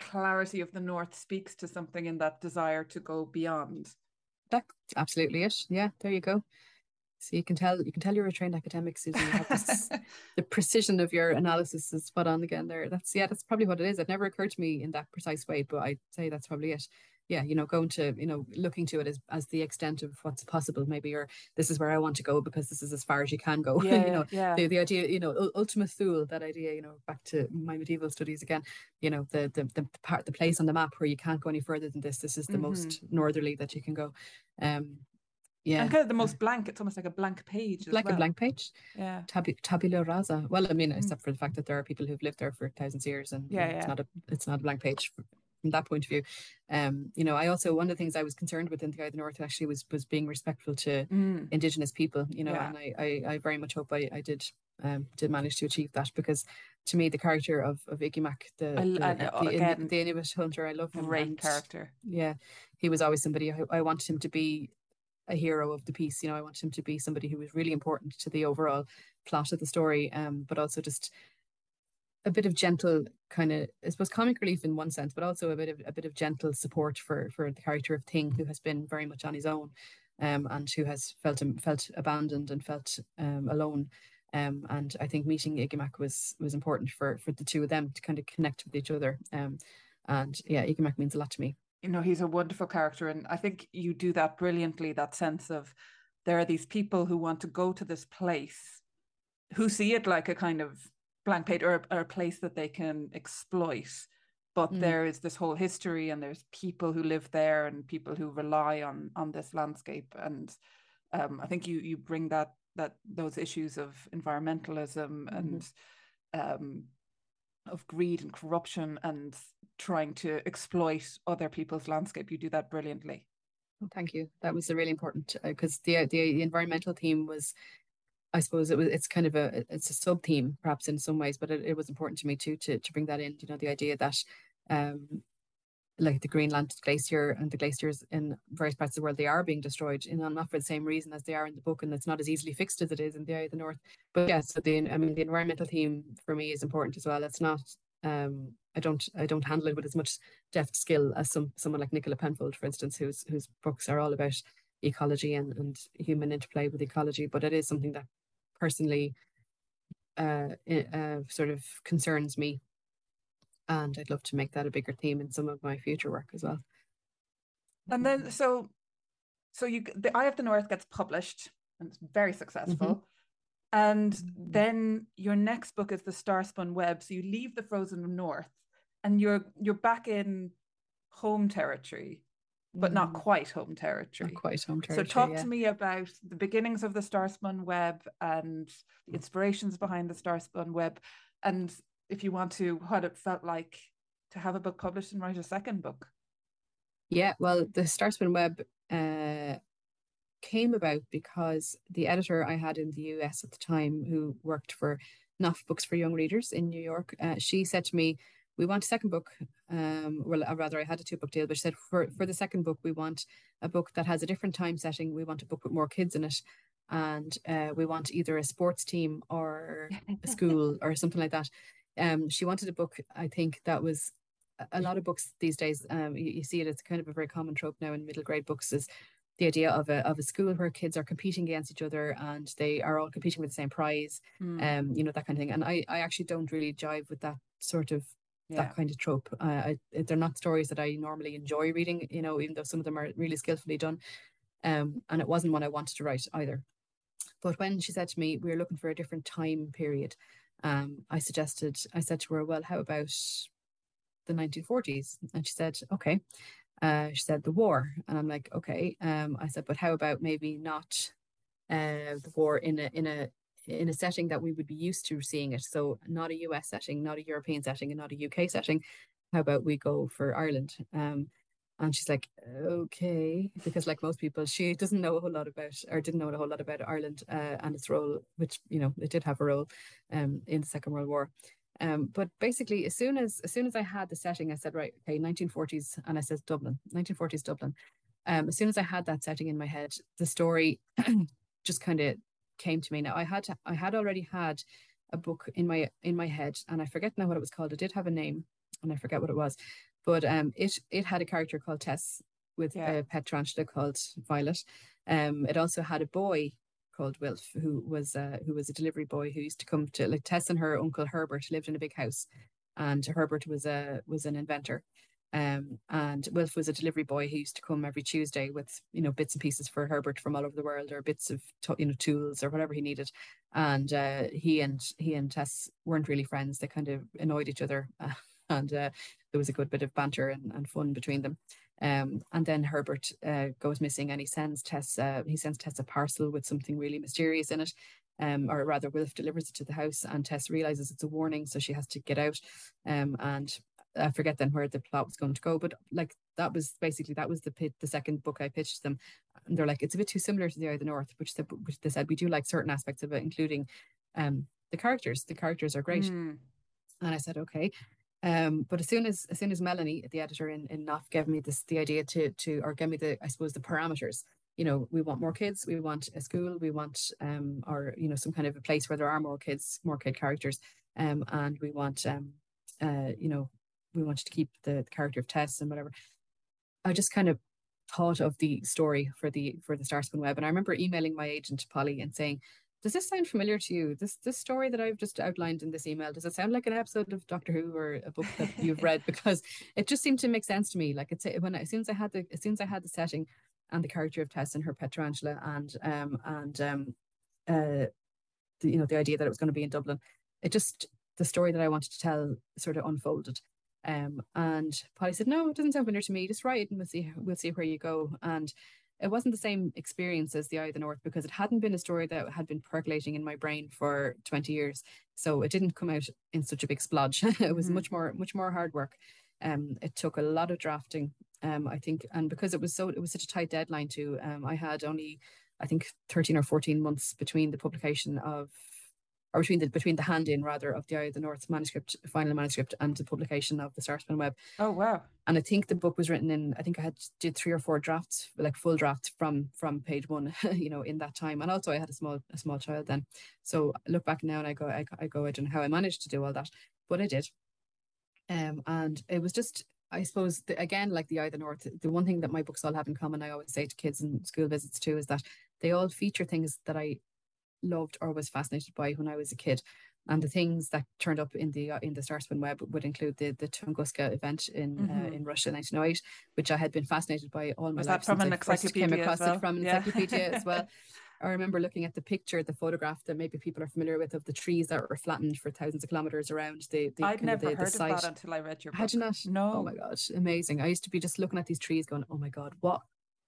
clarity of the north speaks to something in that desire to go beyond that's absolutely it. Yeah, there you go. So you can tell you can tell you're a trained academic, Susan. This, the precision of your analysis is spot on again there. That's yeah, that's probably what it is. It never occurred to me in that precise way, but I'd say that's probably it. Yeah, you know, going to, you know, looking to it as, as the extent of what's possible, maybe, or this is where I want to go because this is as far as you can go. Yeah, you know, yeah. the, the idea, you know, ultima thule, that idea, you know, back to my medieval studies again, you know, the the the part the place on the map where you can't go any further than this. This is the mm-hmm. most northerly that you can go. Um, yeah, and kind of the most blank. It's almost like a blank page, like well. a blank page. Yeah, Tab- tabula rasa. Well, I mean, mm. except for the fact that there are people who've lived there for thousands of years, and yeah, yeah. it's not a it's not a blank page from that point of view. Um, you know, I also one of the things I was concerned with in the Eye of the North actually was was being respectful to mm. Indigenous people. You know, yeah. and I, I I very much hope I I did um did manage to achieve that because to me the character of of Igimak, the I, the, I, the, again, the, Inuit hunter, I love him. Great and, character. Yeah, he was always somebody I, I wanted him to be a hero of the piece. You know, I wanted him to be somebody who was really important to the overall plot of the story, um, but also just a bit of gentle kind of I suppose comic relief in one sense, but also a bit of a bit of gentle support for for the character of Thing, who has been very much on his own, um, and who has felt felt abandoned and felt um, alone. Um, and I think meeting Igimak was was important for for the two of them to kind of connect with each other. Um, and yeah, Igimak means a lot to me. You know, he's a wonderful character, and I think you do that brilliantly. That sense of there are these people who want to go to this place, who see it like a kind of blank page or, or a place that they can exploit. But mm. there is this whole history, and there's people who live there, and people who rely on on this landscape. And um, I think you you bring that that those issues of environmentalism mm-hmm. and um, of greed and corruption and trying to exploit other people's landscape. You do that brilliantly. Thank you. That was a really important because uh, the, the the environmental theme was, I suppose it was it's kind of a it's a sub theme perhaps in some ways, but it, it was important to me too to to bring that in. You know, the idea that um like the Greenland glacier and the glaciers in various parts of the world, they are being destroyed, and not for the same reason as they are in the book, and it's not as easily fixed as it is in the eye of the north. But yeah, so the I mean the environmental theme for me is important as well. It's not um I don't I don't handle it with as much deft skill as some someone like Nicola Penfold, for instance, whose whose books are all about ecology and, and human interplay with ecology. But it is something that personally uh, uh sort of concerns me and I'd love to make that a bigger theme in some of my future work as well. And then so so you the Eye of the North gets published and it's very successful. Mm-hmm. And mm-hmm. then your next book is the Starspun Web. So you leave the frozen north and you're you're back in home territory, but mm. not quite home territory. Not quite home territory. So talk yeah. to me about the beginnings of the Starspun Web and the inspirations behind the Starspun Web and if you want to, what it felt like to have a book published and write a second book. Yeah, well, the Starspun Web uh, came about because the editor I had in the US at the time, who worked for Knopf Books for Young Readers in New York, uh, she said to me, "We want a second book. Um, well, uh, rather, I had a two book deal, but she said for for the second book, we want a book that has a different time setting. We want a book with more kids in it." And uh, we want either a sports team or a school or something like that um, she wanted a book, I think, that was a lot of books these days. Um, you, you see it, it's kind of a very common trope now in middle grade books is the idea of a, of a school where kids are competing against each other and they are all competing with the same prize, mm. um, you know, that kind of thing. And I, I actually don't really jive with that sort of yeah. that kind of trope. Uh, I, they're not stories that I normally enjoy reading, you know, even though some of them are really skillfully done. Um, and it wasn't one I wanted to write either. But when she said to me, we are looking for a different time period, um, I suggested, I said to her, well, how about the 1940s? And she said, okay. Uh, she said, the war. And I'm like, okay. Um, I said, but how about maybe not uh, the war in a, in a, in a setting that we would be used to seeing it. So not a US setting, not a European setting, and not a UK setting. How about we go for Ireland? Um, and she's like, okay, because like most people, she doesn't know a whole lot about, or didn't know a whole lot about Ireland uh, and its role, which you know it did have a role um, in the Second World War. Um, but basically, as soon as as soon as I had the setting, I said, right, okay, 1940s, and I said Dublin, 1940s Dublin. Um, as soon as I had that setting in my head, the story just kind of came to me. Now I had to, I had already had a book in my in my head, and I forget now what it was called. It did have a name, and I forget what it was. But um, it it had a character called Tess with yeah. a pet tarantula called Violet. Um, it also had a boy called Wilf, who was uh, who was a delivery boy who used to come to like Tess and her uncle Herbert lived in a big house, and Herbert was a was an inventor. Um, and Wilf was a delivery boy who used to come every Tuesday with you know bits and pieces for Herbert from all over the world or bits of you know tools or whatever he needed. And uh, he and he and Tess weren't really friends; they kind of annoyed each other. and uh, there was a good bit of banter and, and fun between them. Um, and then Herbert uh, goes missing and he sends Tess uh, he sends Tess a parcel with something really mysterious in it. Um, or rather Wilf delivers it to the house and Tess realizes it's a warning so she has to get out um, and I forget then where the plot was going to go but like that was basically that was the pit, the second book I pitched them and they're like it's a bit too similar to the Eye of the North which they, which they said we do like certain aspects of it including um, the characters. The characters are great. Mm. and I said okay. Um, but as soon as as soon as Melanie, the editor in, in Knopf, gave me this the idea to to or gave me the I suppose the parameters, you know, we want more kids, we want a school, we want um or you know some kind of a place where there are more kids, more kid characters, um, and we want um uh you know we wanted to keep the, the character of Tess and whatever. I just kind of thought of the story for the for the Starspun Web, and I remember emailing my agent Polly and saying, does this sound familiar to you? This this story that I've just outlined in this email, does it sound like an episode of Doctor Who or a book that you've read? Because it just seemed to make sense to me. Like it's when I, as soon as I had the as soon as I had the setting and the character of Tess and her pet tarantula and um and um uh the, you know the idea that it was going to be in Dublin, it just the story that I wanted to tell sort of unfolded. Um, and Polly said, "No, it doesn't sound familiar to me. Just write, and we'll see. We'll see where you go." And it wasn't the same experience as the Eye of the North because it hadn't been a story that had been percolating in my brain for 20 years. So it didn't come out in such a big splodge. it was mm-hmm. much more, much more hard work. Um, it took a lot of drafting, um, I think, and because it was so, it was such a tight deadline too. Um, I had only, I think, 13 or 14 months between the publication of or between the between the hand in rather of the Eye of the North manuscript, final manuscript, and the publication of the Starspun Web. Oh wow! And I think the book was written in. I think I had did three or four drafts, like full drafts from from page one, you know, in that time. And also I had a small a small child then, so I look back now and I go I, I go I don't know how I managed to do all that, but I did. Um, and it was just I suppose the, again, like the Eye of the North, the one thing that my books all have in common, I always say to kids in school visits too, is that they all feature things that I loved or was fascinated by when I was a kid. And the things that turned up in the uh, in the Starspun web would include the the Tunguska event in uh, mm-hmm. uh, in Russia in 1908, which I had been fascinated by all my was life. That from an encyclopedia came across well? it from an yeah. encyclopedia as well. I remember looking at the picture, the photograph that maybe people are familiar with of the trees that were flattened for thousands of kilometers around the. the I'd never the, heard the of that until I read your book. Had you not? No. Oh my god, amazing! I used to be just looking at these trees, going, "Oh my god, what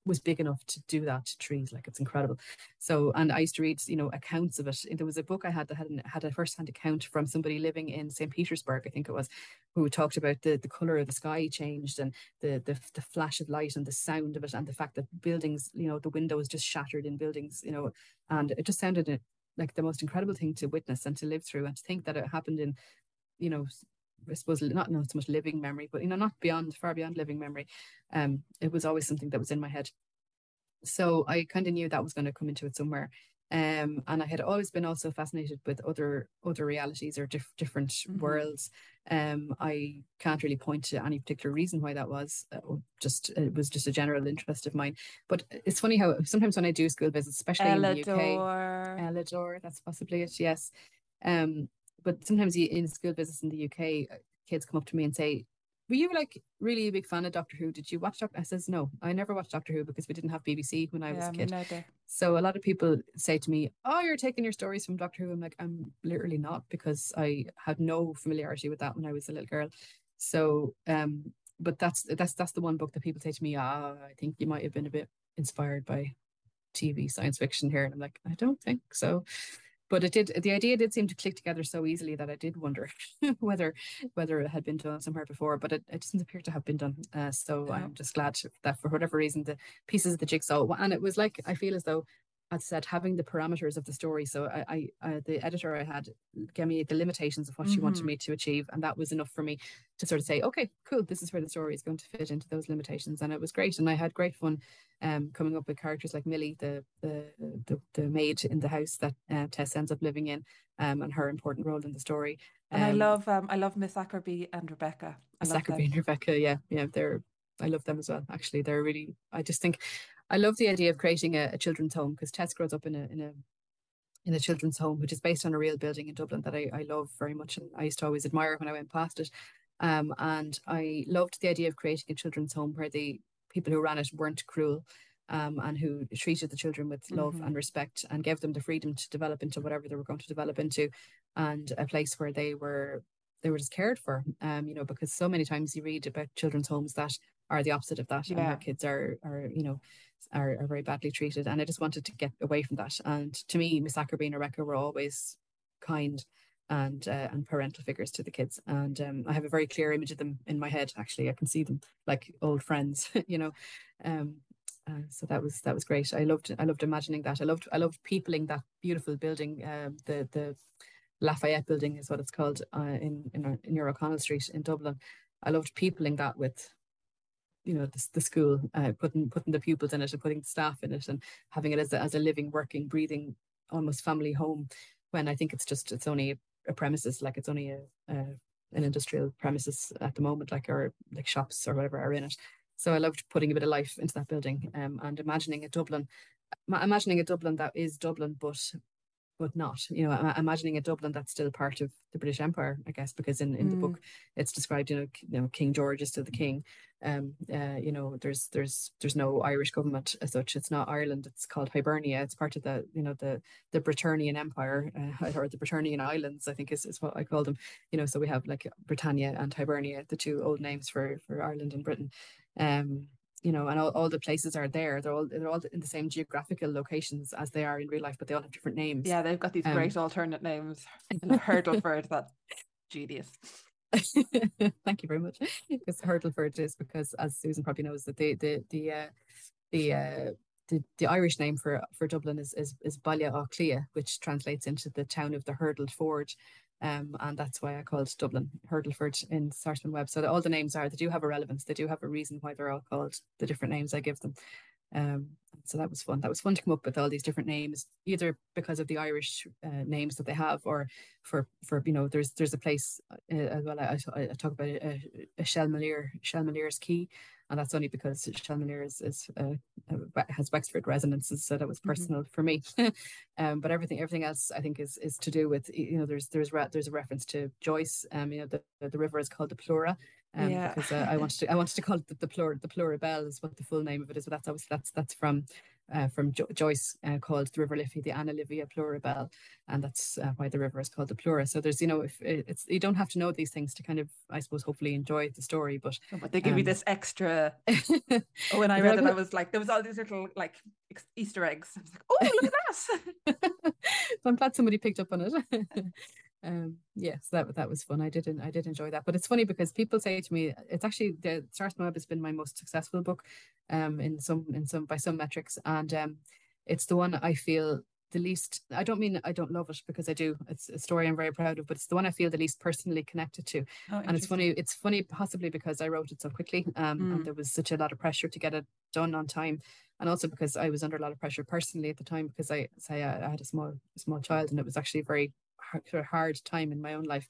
was big enough to do that to trees. Like it's incredible. So, and I used to read, you know, accounts of it. There was a book I had that had, an, had a first-hand account from somebody living in St. Petersburg, I think it was, who talked about the, the color of the sky changed and the, the the flash of light and the sound of it and the fact that buildings, you know, the windows just shattered in buildings, you know, and it just sounded like the most incredible thing to witness and to live through and to think that it happened in, you know, I suppose not not so much living memory, but you know, not beyond far beyond living memory. Um, it was always something that was in my head. So I kind of knew that was going to come into it somewhere. Um, and I had always been also fascinated with other other realities or diff- different mm-hmm. worlds. Um, I can't really point to any particular reason why that was. Uh, just it was just a general interest of mine. But it's funny how sometimes when I do school visits, especially Elidor. in the UK, Elidor, that's possibly it. Yes. Um, but sometimes in school visits in the UK, uh, kids come up to me and say, were you like really a big fan of Doctor Who? Did you watch Doctor? I says no, I never watched Doctor Who because we didn't have BBC when I yeah, was a kid. So a lot of people say to me, "Oh, you're taking your stories from Doctor Who." I'm like, I'm literally not because I had no familiarity with that when I was a little girl. So, um, but that's that's that's the one book that people say to me, "Ah, I think you might have been a bit inspired by TV science fiction here," and I'm like, I don't think so but it did the idea did seem to click together so easily that I did wonder whether whether it had been done somewhere before, but it, it doesn't appear to have been done. Uh, so yeah. I'm just glad that for whatever reason the pieces of the jigsaw and it was like I feel as though as I said, having the parameters of the story. So I, I, I the editor I had gave me the limitations of what mm-hmm. she wanted mm-hmm. me to achieve, and that was enough for me to sort of say, okay, cool, this is where the story is going to fit into those limitations, and it was great, and I had great fun, um, coming up with characters like Millie, the the the, the maid in the house that uh, Tess ends up living in, um, and her important role in the story. Um, and I um, love, um, I love Miss Ackerby and Rebecca. I Miss Ackerby and Rebecca, yeah, yeah, they're I love them as well. Actually, they're really. I just think I love the idea of creating a, a children's home because Tess grows up in a in a in a children's home, which is based on a real building in Dublin that I, I love very much and I used to always admire when I went past it. Um, and I loved the idea of creating a children's home where the people who ran it weren't cruel um, and who treated the children with love mm-hmm. and respect and gave them the freedom to develop into whatever they were going to develop into and a place where they were they were just cared for um you know because so many times you read about children's homes that are the opposite of that yeah. and their kids are are you know are, are very badly treated. And I just wanted to get away from that. And to me, Miss Ackerby and Rebecca were always kind and uh, and parental figures to the kids. And um, I have a very clear image of them in my head. Actually, I can see them like old friends, you know. Um, uh, so that was that was great. I loved I loved imagining that. I loved I loved peopling that beautiful building. Um, the the Lafayette building is what it's called uh, in in, in O'Connell Street in Dublin. I loved peopling that with you know the, the school uh, putting putting the pupils in it and putting the staff in it and having it as a, as a living working breathing almost family home when i think it's just it's only a premises like it's only a, a an industrial premises at the moment like or like shops or whatever are in it. So i loved putting a bit of life into that building um, and imagining a dublin imagining a dublin that is dublin but but not. You know, imagining a Dublin that's still part of the British Empire, I guess, because in, in mm. the book it's described, you know, you know, King George is still the king. Um, uh, you know, there's there's there's no Irish government as such. It's not Ireland. It's called Hibernia. It's part of the you know the the Britannian Empire uh, or the Britannian Islands. I think is, is what I call them. You know, so we have like Britannia and Hibernia, the two old names for for Ireland and Britain. Um, you know, and all, all the places are there. They're all they're all in the same geographical locations as they are in real life, but they all have different names. Yeah, they've got these um, great alternate names. Hurdleford, that's genius. Thank you very much. Because Hurdleford is because, as Susan probably knows, that the the the uh, the uh, the, the Irish name for for Dublin is is, is Baile Átha which translates into the town of the hurdled ford. Um, and that's why I called Dublin Hurdleford in Starspun Web. So all the names are, they do have a relevance. They do have a reason why they're all called the different names I give them. Um, so that was fun. That was fun to come up with all these different names, either because of the Irish uh, names that they have, or for for you know, there's there's a place uh, as well. I, I, talk about a, a, a Shelmalier Shelmalier's Quay, and that's only because Shelmalier is, is uh, uh has Wexford resonances, so that was mm-hmm. personal mm-hmm. for me. um, but everything everything else I think is is to do with you know there's there's re- there's a reference to Joyce. Um, you know the the river is called the Plura, um, yeah. because uh, I wanted to I wanted to call it the, the Plura the Plurabelle is what the full name of it is, but that's obviously that's that's from uh, from jo- Joyce uh, called the River Liffey, the Anna Livia Plurabelle, and that's uh, why the river is called the Plura. So there's, you know, if it's you don't have to know these things to kind of, I suppose, hopefully enjoy the story. But oh, but they give um, you this extra. oh, when I read it, I was like, there was all these little like Easter eggs. I was like, oh, look at that! I'm glad somebody picked up on it um yes that that was fun. I didn't i did enjoy that. But it's funny because people say to me it's actually the Starspun Web has been my most successful book um in some in some by some metrics. And um it's the one i feel the least i don't mean i don't love it because i do. It's a story i'm very proud of but it's the one i feel the least personally connected to. Oh, and it's funny it's funny possibly because i wrote it so quickly um mm. and there was such a lot of pressure to get it done on time. And also because i was under a lot of pressure personally at the time because i say i had a small small child and it was actually very hard, hard time in my own life.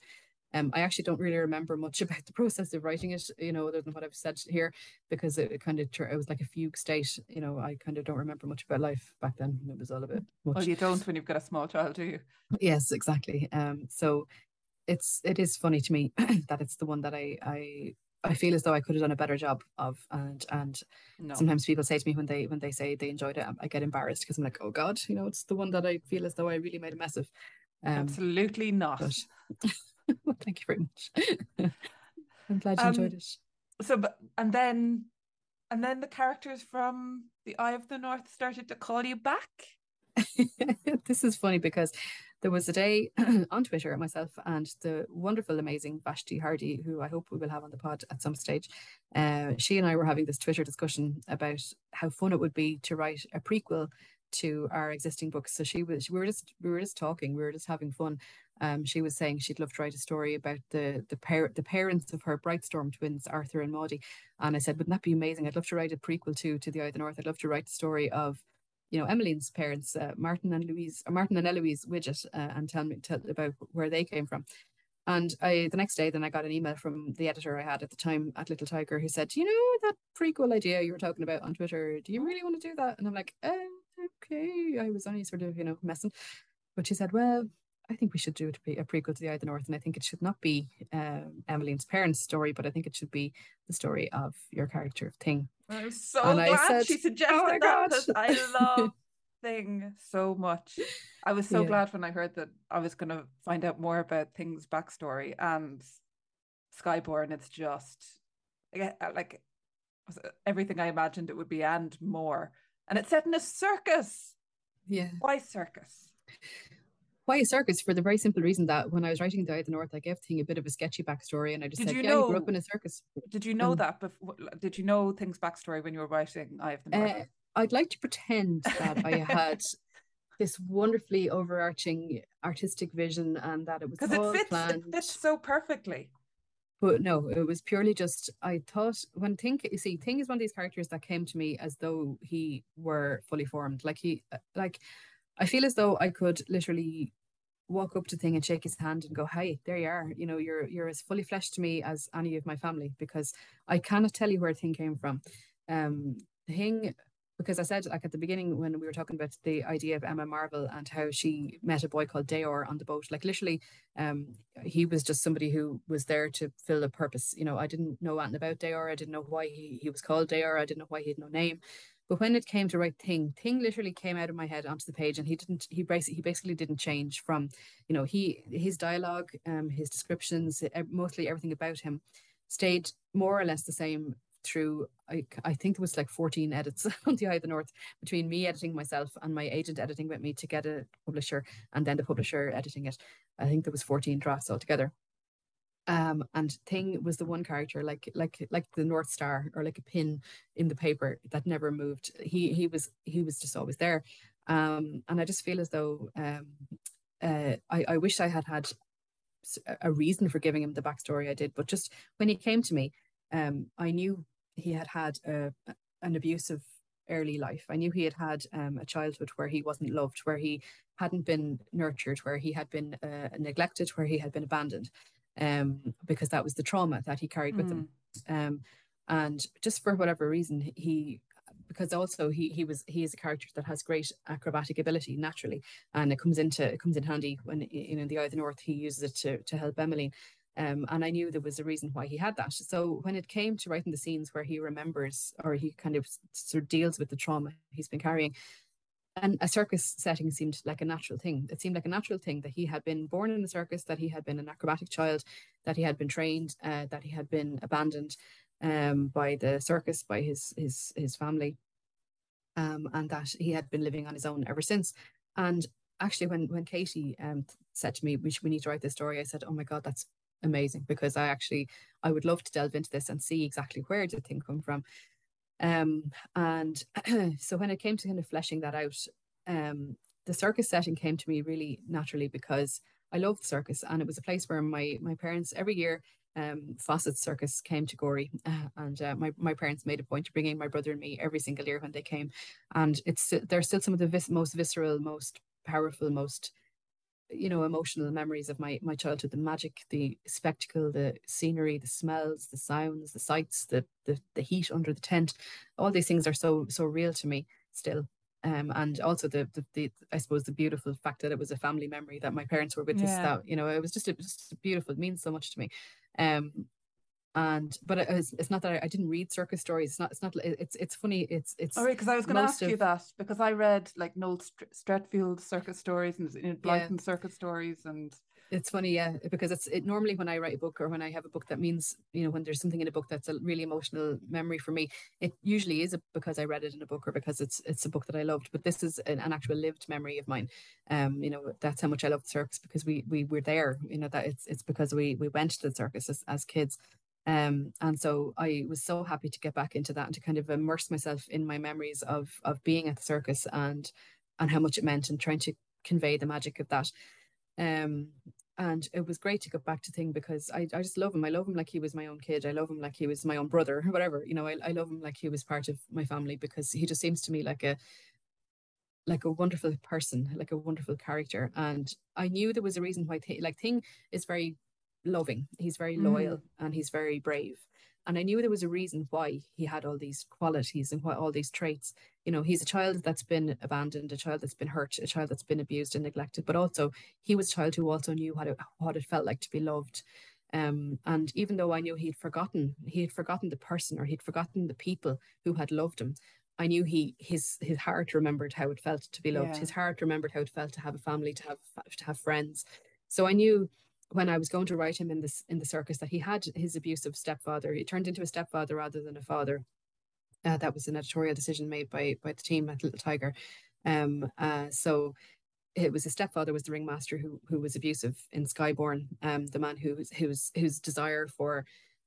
Um, I actually don't really remember much about the process of writing it, you know, other than what I've said here, because it, kind of it was like a fugue state. You know, I kind of don't remember much about life back then. It was all a bit much. Well, you don't when you've got a small child, do you? Yes, exactly. Um, so it's it is funny to me that it's the one that I I I feel as though I could have done a better job of and and no. sometimes people say to me when they when they say they enjoyed it I get embarrassed because I'm like oh god you know it's the one that I feel as though I really made a mess of um, Absolutely not. But, well, thank you very much. I'm glad you um, enjoyed it. So, but and then, and then the characters from the Eye of the North started to call you back. this is funny because there was a day on Twitter, myself and the wonderful, amazing Vashti Hardy, who I hope we will have on the pod at some stage. Uh, she and I were having this Twitter discussion about how fun it would be to write a prequel to our existing books. So she was we were just we were just talking, we were just having fun. Um, she was saying she'd love to write a story about the the pair the parents of her Brightstorm twins, Arthur and Maudie. And I said, wouldn't that be amazing? I'd love to write a prequel to to the Eye of the North. I'd love to write the story of you know Emmeline's parents, uh, Martin and Louise, or Martin and Eloise Widget, uh, and tell me tell about where they came from. And I the next day, then I got an email from the editor I had at the time at Little Tiger who said, you know that prequel idea you were talking about on Twitter, do you really want to do that? And I'm like, um, okay. I was only sort of, you know, messing. But she said, well, I think we should do it be a prequel to the Eye of the North, and I think it should not be um, Emmeline's parents' story, but I think it should be the story of your character of Thing. I'm so and glad said, she suggested oh that because I love Thing so much. I was so yeah. glad when I heard that I was going to find out more about Thing's backstory and Skyborn. It's just like everything I imagined it would be and more and it's set in a circus. Yeah. Why circus? Why a circus? For the very simple reason that when I was writing The Eye of the North, I gave Thing a bit of a sketchy backstory, and I just did said, you "Yeah, know, you grew up in a circus." Did you know um, that? Before, did you know Thing's backstory when you were writing Eye of the North? Uh, I'd like to pretend that I had this wonderfully overarching artistic vision, and that it was because it fits. Planned. It fits so perfectly but no, it was purely just I thought when think you see Thing is one of these characters that came to me as though he were fully formed. Like he uh, like I feel as though I could literally walk up to Thing and shake his hand and go, "Hey, there you are. You know, you're you're as fully fleshed to me as any of my family because I cannot tell you where Thing came from. Um, Thing because I said like at the beginning when we were talking about the idea of Emma Marvel and how she met a boy called Daor on the boat, like literally, um, he was just somebody who was there to fill a purpose. You know, I didn't know anything about Daor. I didn't know why he he was called Daor. I didn't know why he had no name. But when it came to write Thing, Thing literally came out of my head onto the page, and he didn't. He basically he basically didn't change from, you know, he his dialogue, um, his descriptions, mostly everything about him, stayed more or less the same through I, I think it was like 14 edits on the Eye of the North between me editing myself and my agent editing with me to get a publisher and then the publisher editing it. I think there was 14 drafts altogether. Um, and Thing was the one character like like like the North Star or like a pin in the paper that never moved. He he was he was just always there. Um, and I just feel as though um, uh, I, I wish I had had a reason for giving him the backstory I did, but just when he came to me, um, I knew he had had a, an abusive early life. I knew he had had um, a childhood where he wasn't loved, where he hadn't been nurtured, where he had been uh, neglected, where he had been abandoned, um, because that was the trauma that he carried with mm. him. Um, and just for whatever reason, he because also he he was he is a character that has great acrobatic ability naturally, and it comes into it comes in handy when you know in the Eye of the North he uses it to to help Emmeline. Um, and I knew there was a reason why he had that. So when it came to writing the scenes where he remembers or he kind of sort of deals with the trauma he's been carrying, and a circus setting seemed like a natural thing. It seemed like a natural thing that he had been born in a circus, that he had been an acrobatic child, that he had been trained, uh, that he had been abandoned um, by the circus, by his his his family, um, and that he had been living on his own ever since. And actually, when when Katie um, said to me, "We we need to write this story," I said, "Oh my God, that's amazing because I actually I would love to delve into this and see exactly where did the thing come from. Um, and so when it came to kind of fleshing that out, um, the circus setting came to me really naturally because I love the circus and it was a place where my my parents every year um, Fossett Circus came to Gorey, uh, and uh, my my parents made a point of bringing my brother and me every single year when they came, and it's they're still some of the vis- most visceral, most powerful, most you know emotional memories of my my childhood the magic the spectacle the scenery the smells the sounds the sights the the, the heat under the tent all these things are so so real to me still um, and also the, the, the I suppose the beautiful fact that it was a family memory that my parents were with yeah. us. That you know, it was just a, just beautiful. It means so much to me. Um, and but it was, it's not that I, I, didn't read circus stories. It's not. It's not. It's it's funny. It's it's. All right, because I was going to ask of, you that because I read like Noel Streatfeild circus stories and you know, Blyton yeah. circus stories and. It's funny, yeah, because it's it normally when I write a book or when I have a book that means you know when there's something in a book that's a really emotional memory for me. It usually is because I read it in a book or because it's it's a book that I loved. But this is an, an actual lived memory of mine. Um, you know that's how much I love the circus because we we were there. You know that it's it's because we we went to the circus as, as kids um, and so I was so happy to get back into that and to kind of immerse myself in my memories of of being at the circus and and how much it meant and trying to convey the magic of that. Um, and it was great to go back to Thing because I, I just love him. I love him like he was my own kid. I love him like he was my own brother, whatever. You know, I, I love him like he was part of my family because he just seems to me like a like a wonderful person, like a wonderful character. And I knew there was a reason why Th- like Thing is very loving. He's very loyal mm. and he's very brave. And I knew there was a reason why he had all these qualities and why all these traits. You know, he's a child that's been abandoned, a child that's been hurt, a child that's been abused and neglected, but also he was a child who also knew what it, what it felt like to be loved. Um, and even though I knew he'd forgotten, he had forgotten the person or he'd forgotten the people who had loved him. I knew he his his heart remembered how it felt to be loved. Yeah. His heart remembered how it felt to have a family, to have to have friends. So I knew when I was going to write him in this in the circus that he had his abusive stepfather. He turned into a stepfather rather than a father. Uh, that was an editorial decision made by by the team at Little Tiger. Um, uh, so it was his stepfather was the ringmaster who who was abusive in Skyborn. Um, the man who whose whose desire for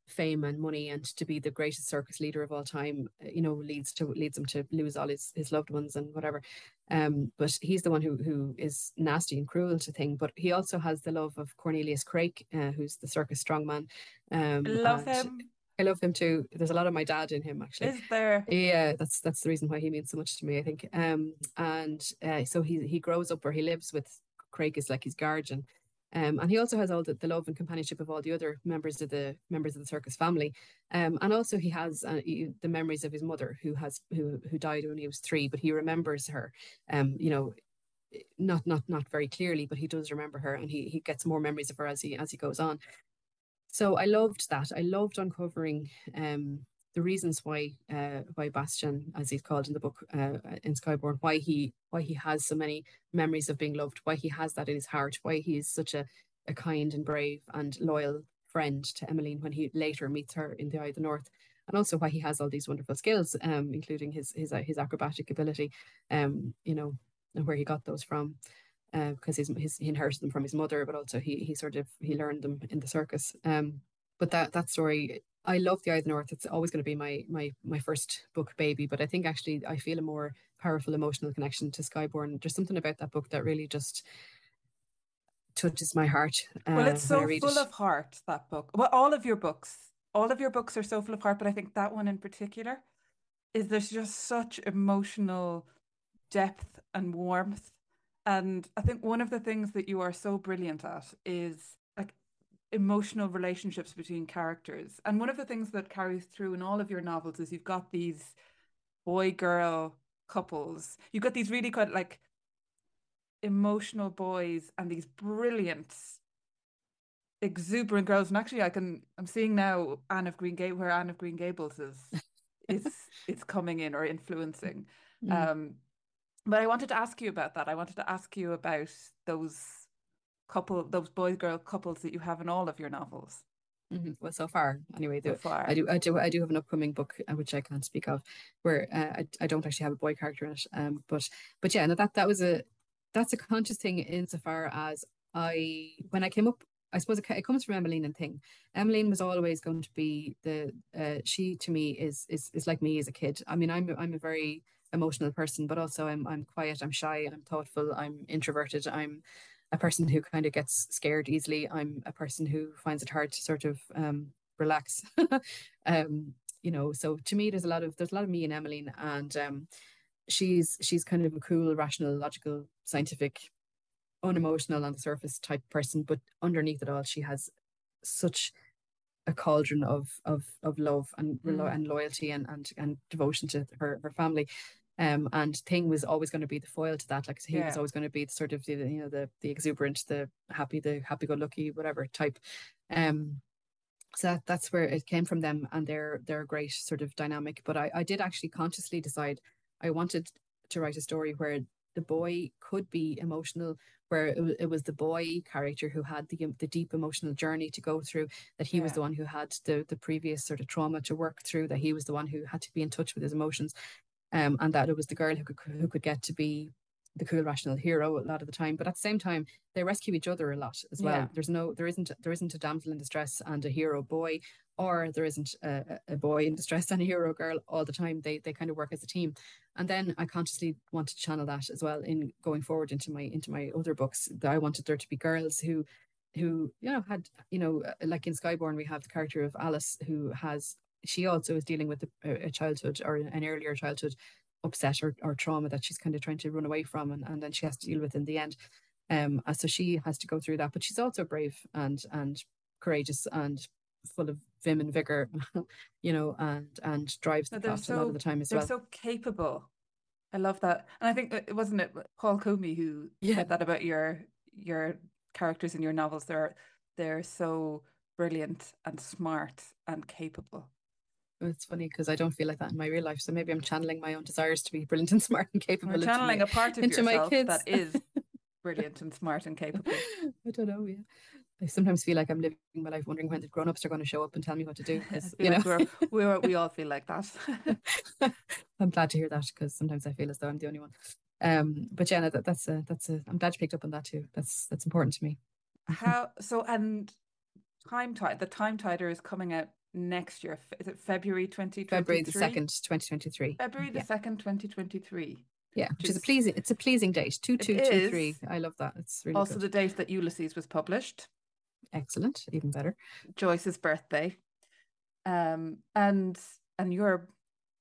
fame and money and to be the greatest circus leader of all time uh, you know leads to leads him to lose all his his loved ones and whatever um but he's the one who who is nasty and cruel to thing but he also has the love of cornelius craik uh, who's the circus strongman um love him I love him too. There's a lot of my dad in him actually. Is there? Yeah, that's that's the reason why he means so much to me. I think. Um, and uh, so he he grows up where he lives with Craig is like his guardian, Um, and he also has all the, the love and companionship of all the other members of the members of the circus family. Um, and also he has uh, he, the memories of his mother who has who who died when he was three, but he remembers her. Um, you know, not not not very clearly, but he does remember her, and he he gets more memories of her as he as he goes on. So I loved that. I loved uncovering um, the reasons why uh, why Bastian, as he's called in the book uh, in Skyborn, why he why he has so many memories of being loved, why he has that in his heart, why he is such a, a kind and brave and loyal friend to Emmeline when he later meets her in the Eye of the North, and also why he has all these wonderful skills, um, including his his uh, his acrobatic ability, um, you know, and where he got those from because uh, his he inherited them from his mother, but also he he sort of he learned them in the circus. Um, but that that story I love the Eye of the North. It's always going to be my my my first book baby, but I think actually I feel a more powerful emotional connection to Skyborn. There's something about that book that really just touches my heart. Uh, well, it's so full it. of heart. That book. Well, all of your books, all of your books are so full of heart, but I think that one in particular is there's just such emotional depth and warmth. And I think one of the things that you are so brilliant at is emotional relationships between characters. And one of the things that carries through in all of your novels is you've got these boy girl couples. You've got these really quite like emotional boys and these brilliant exuberant girls. And actually I can I'm seeing now Anne of Green Gables where Anne of Green Gables is is is coming in or influencing. Mm. Um but I wanted to ask you about that. I wanted to ask you about those couple those boy girl couples that you have in all of your novels mm-hmm. well so far anyway so far i do i do i do have an upcoming book uh, which i can't speak of where uh, I, I don't actually have a boy character in it um but but yeah no, that that was a that's a conscious thing insofar as i when i came up I suppose it, it comes from Emmeline and Thing. Emmeline was always going to be the uh, she to me is is is like me as a kid. I mean, I'm I'm a very emotional person, but also I'm I'm quiet, I'm shy, I'm thoughtful, I'm introverted, I'm a person who kind of gets scared easily. I'm a person who finds it hard to sort of um, relax. um, you know, so to me, there's a lot of there's a lot of me and Emmeline, and um, she's she's kind of a cool, rational, logical, scientific, unemotional on the surface type person, but underneath it all, she has such a cauldron of of of love and mm. and loyalty and and and devotion to her her family um, and Thing was always going to be the foil to that. Like he yeah. was always going to be the sort of the you know the the exuberant, the happy, the happy-go-lucky, whatever type. Um, so that, that's where it came from them, and they're they're a great sort of dynamic. But I I did actually consciously decide I wanted to write a story where the boy could be emotional where it, it was the boy character who had the the deep emotional journey to go through that he yeah. was the one who had the the previous sort of trauma to work through that he was the one who had to be in touch with his emotions um, and that it was the girl who could who could get to be the cool rational hero a lot of the time. But at the same time they rescue each other a lot as well. Yeah. there's no there isn't there isn't a damsel in distress and a hero boy or there isn't a, a boy in distress and a hero girl all the time. They they kind of work as a team. And then i consciously want to channel that as well in going forward into my into my other books. That i wanted there to be girls who who you know had you know like in skyborn we have the character of alice who has she also is dealing with a, a childhood or an earlier childhood upset or, or trauma that she's kind of trying to run away from and, and then she has to deal with in the end. Um, so she has to go through that, but she's also brave and and courageous and full of vim and vigor, you know, and and drives the plot so, a lot of the time as they're well. They're so capable. I love that, and I think it wasn't it Paul Comey who yeah. said that about your your characters in your novels. They're they're so brilliant and smart and capable. It's funny because I don't feel like that in my real life. So maybe I'm channeling my own desires to be brilliant and smart and capable. We're channeling my, a part of into yourself my kids. that is brilliant and smart and capable. I don't know. Yeah. I sometimes feel like I'm living my life wondering when the grown ups are going to show up and tell me what to do. You like know, we're, we're, we all feel like that. I'm glad to hear that because sometimes I feel as though I'm the only one. Um, but yeah, no, that, that's a that's a. I'm glad you picked up on that too. That's that's important to me. How so? And time tide the time tider is coming out next year. Is it February 2023? February the 2nd, 2023. February the yeah. 2nd, 2023. Yeah, which, which is, is, a pleasing it's a pleasing date. 2223. I love that. It's really Also good. the date that Ulysses was published. Excellent, even better. Joyce's birthday. Um and and your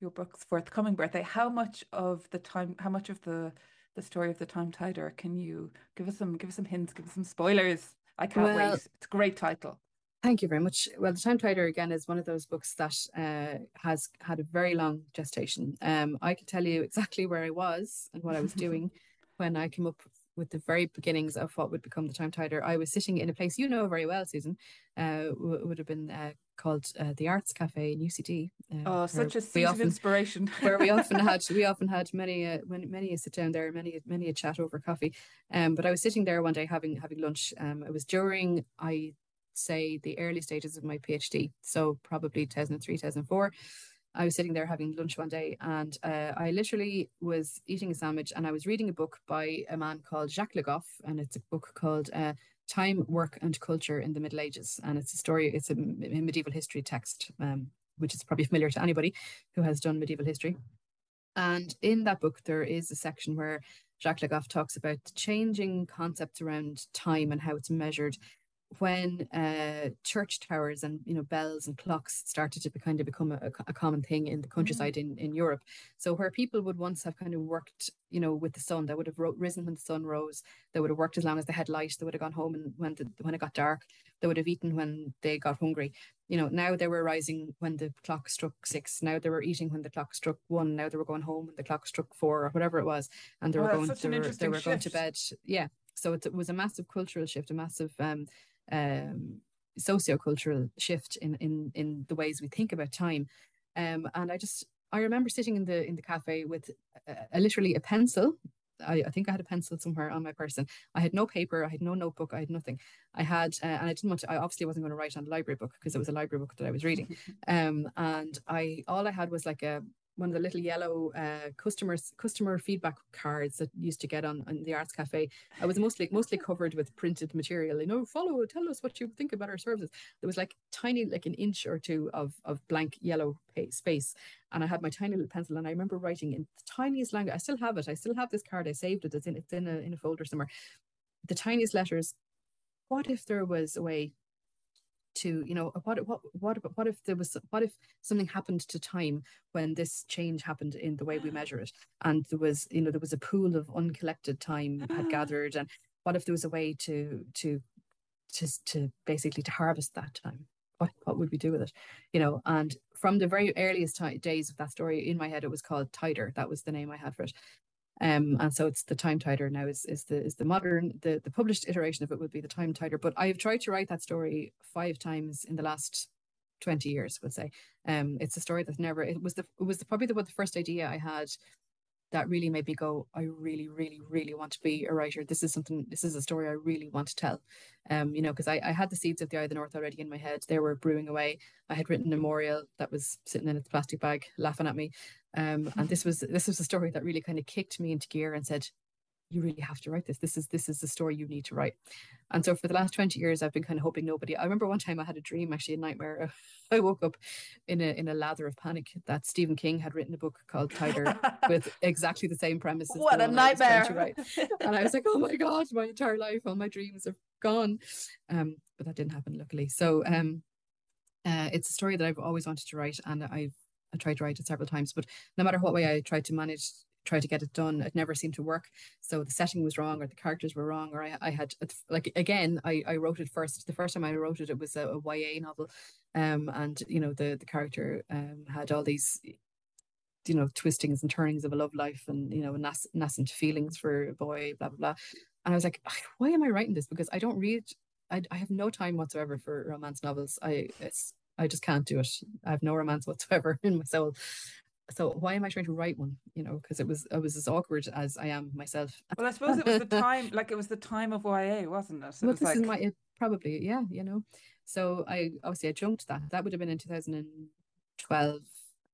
your book's forthcoming birthday. How much of the time how much of the the story of the time tider can you give us some give us some hints, give us some spoilers I can't well, wait. It's a great title. Thank you very much. Well, The Time Tider, again, is one of those books that uh, has had a very long gestation. Um, I can tell you exactly where I was and what I was doing when I came up with the very beginnings of what would become the Time Tider. I was sitting in a place you know very well, Susan, uh, would have been uh, called uh, the Arts Cafe in UCD. Uh, oh, such a seat often, of inspiration. where we often had we often had many a many, many a sit down there, many many a chat over coffee. Um, but I was sitting there one day having having lunch. Um, it was during I say the early stages of my PhD, so probably 2003, 2004. I was sitting there having lunch one day and uh, I literally was eating a sandwich and I was reading a book by a man called Jacques Le Goff and it's a book called uh, Time, Work and Culture in the Middle Ages. And it's a story, it's a medieval history text, um, which is probably familiar to anybody who has done medieval history. And in that book, there is a section where Jacques Le Goff talks about changing concepts around time and how it's measured when uh, church towers and you know bells and clocks started to be, kind of become a, a common thing in the countryside mm. in, in Europe. So where people would once have kind of worked, you know, with the sun, they would have ro- risen when the sun rose. They would have worked as long as they had light. They would have gone home and when the, when it got dark, they would have eaten when they got hungry. You know, now they were rising when the clock struck six. Now they were eating when the clock struck one. Now they were going home when the clock struck four or whatever it was, and they were going. They were, they were going to bed. Yeah. So it, it was a massive cultural shift, a massive um, um, sociocultural shift in in in the ways we think about time. Um, and I just I remember sitting in the in the cafe with a, a, literally a pencil. I, I, think I had a pencil somewhere on my person. I had no paper. I had no notebook. I had nothing. I had, uh, and I didn't want to. I obviously wasn't going to write on the library book because it was a library book that I was reading. Um, and I all I had was like a one of the little yellow uh, customers customer feedback cards that used to get on, on the arts cafe. I was mostly mostly covered with printed material. You know, follow, tell us what you think about our services. There was like tiny, like an inch or two of of blank yellow space, and I had my tiny little pencil, and I remember writing in the tiniest language. I still have it. I still have this card. I saved it. It's in it's in a in a folder somewhere. The tiniest letters. What if there was a way to you know what what what what if there was what if something happened to time when this change happened in the way we measure it? And there was you know there was a pool of uncollected time had gathered and what if there was a way to to to to basically to harvest that time? What what would we do with it? You know and from the very earliest t- days of that story in my head it was called tider that was the name i had for it um, and so it's the time tider now is is the is the modern the the published iteration of it would be the time tider. But I have tried to write that story five times in the last 20 years, would say. Um, it's a story that's never it was the it was the, probably the, the first idea I had that really made me go, I really, really, really want to be a writer. This is something, this is a story I really want to tell. Um, you know, because I, I had the seeds of the Eye of the North already in my head. They were brewing away. I had written a memorial that was sitting in its plastic bag, laughing at me. Um, and this was this was a story that really kind of kicked me into gear and said, you really have to write this. This is this is the story you need to write. And so for the last 20 years, I've been kind of hoping nobody. I remember one time I had a dream, actually a nightmare. I woke up in a in a lather of panic that Stephen King had written a book called Tider with exactly the same premises. What a nightmare! and I was like, oh my god, my entire life, all my dreams are gone. Um, but that didn't happen, luckily. So um, uh, it's a story that I've always wanted to write, and I've I tried to write it several times, but no matter what way I tried to manage try to get it done it never seemed to work. So the setting was wrong or the characters were wrong or i, I had like again I, I wrote it first. The first time i wrote it it was a, a ya novel. Um and you know the the character um had all these you know twistings and turnings of a love life and you know nas- nascent feelings for a boy blah blah blah. And i was like why am i writing this? Because i don't read I, I have no time whatsoever for romance novels. I it's I just can't do it. I have no romance whatsoever in my soul so why am I trying to write one? You know, because it was I was as awkward as I am myself. Well, I suppose it was the time, like it was the time of YA, wasn't it? it well, was this like... is my it, probably yeah, you know. So I obviously I jumped that. That would have been in two thousand and twelve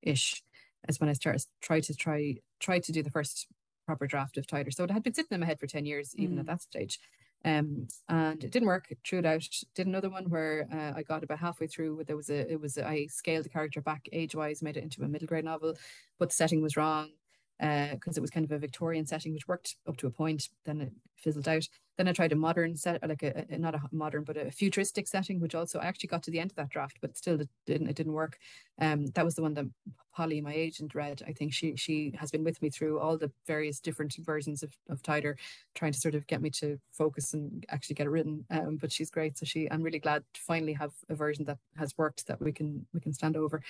ish, as when I started try to try try to do the first proper draft of Tider. So it had been sitting in my head for ten years, even mm. at that stage. Um, and it didn't work. Threw it out. Did another one where uh, I got about halfway through. Where there was a, it was a, I scaled the character back age wise, made it into a middle grade novel, but the setting was wrong. Because uh, it was kind of a Victorian setting, which worked up to a point. Then it fizzled out. Then I tried a modern set, like a, a, not a modern, but a futuristic setting, which also I actually got to the end of that draft, but still it didn't it didn't work. Um, that was the one that Polly, my agent, read. I think she she has been with me through all the various different versions of of Tider, trying to sort of get me to focus and actually get it written. Um, but she's great, so she I'm really glad to finally have a version that has worked that we can we can stand over.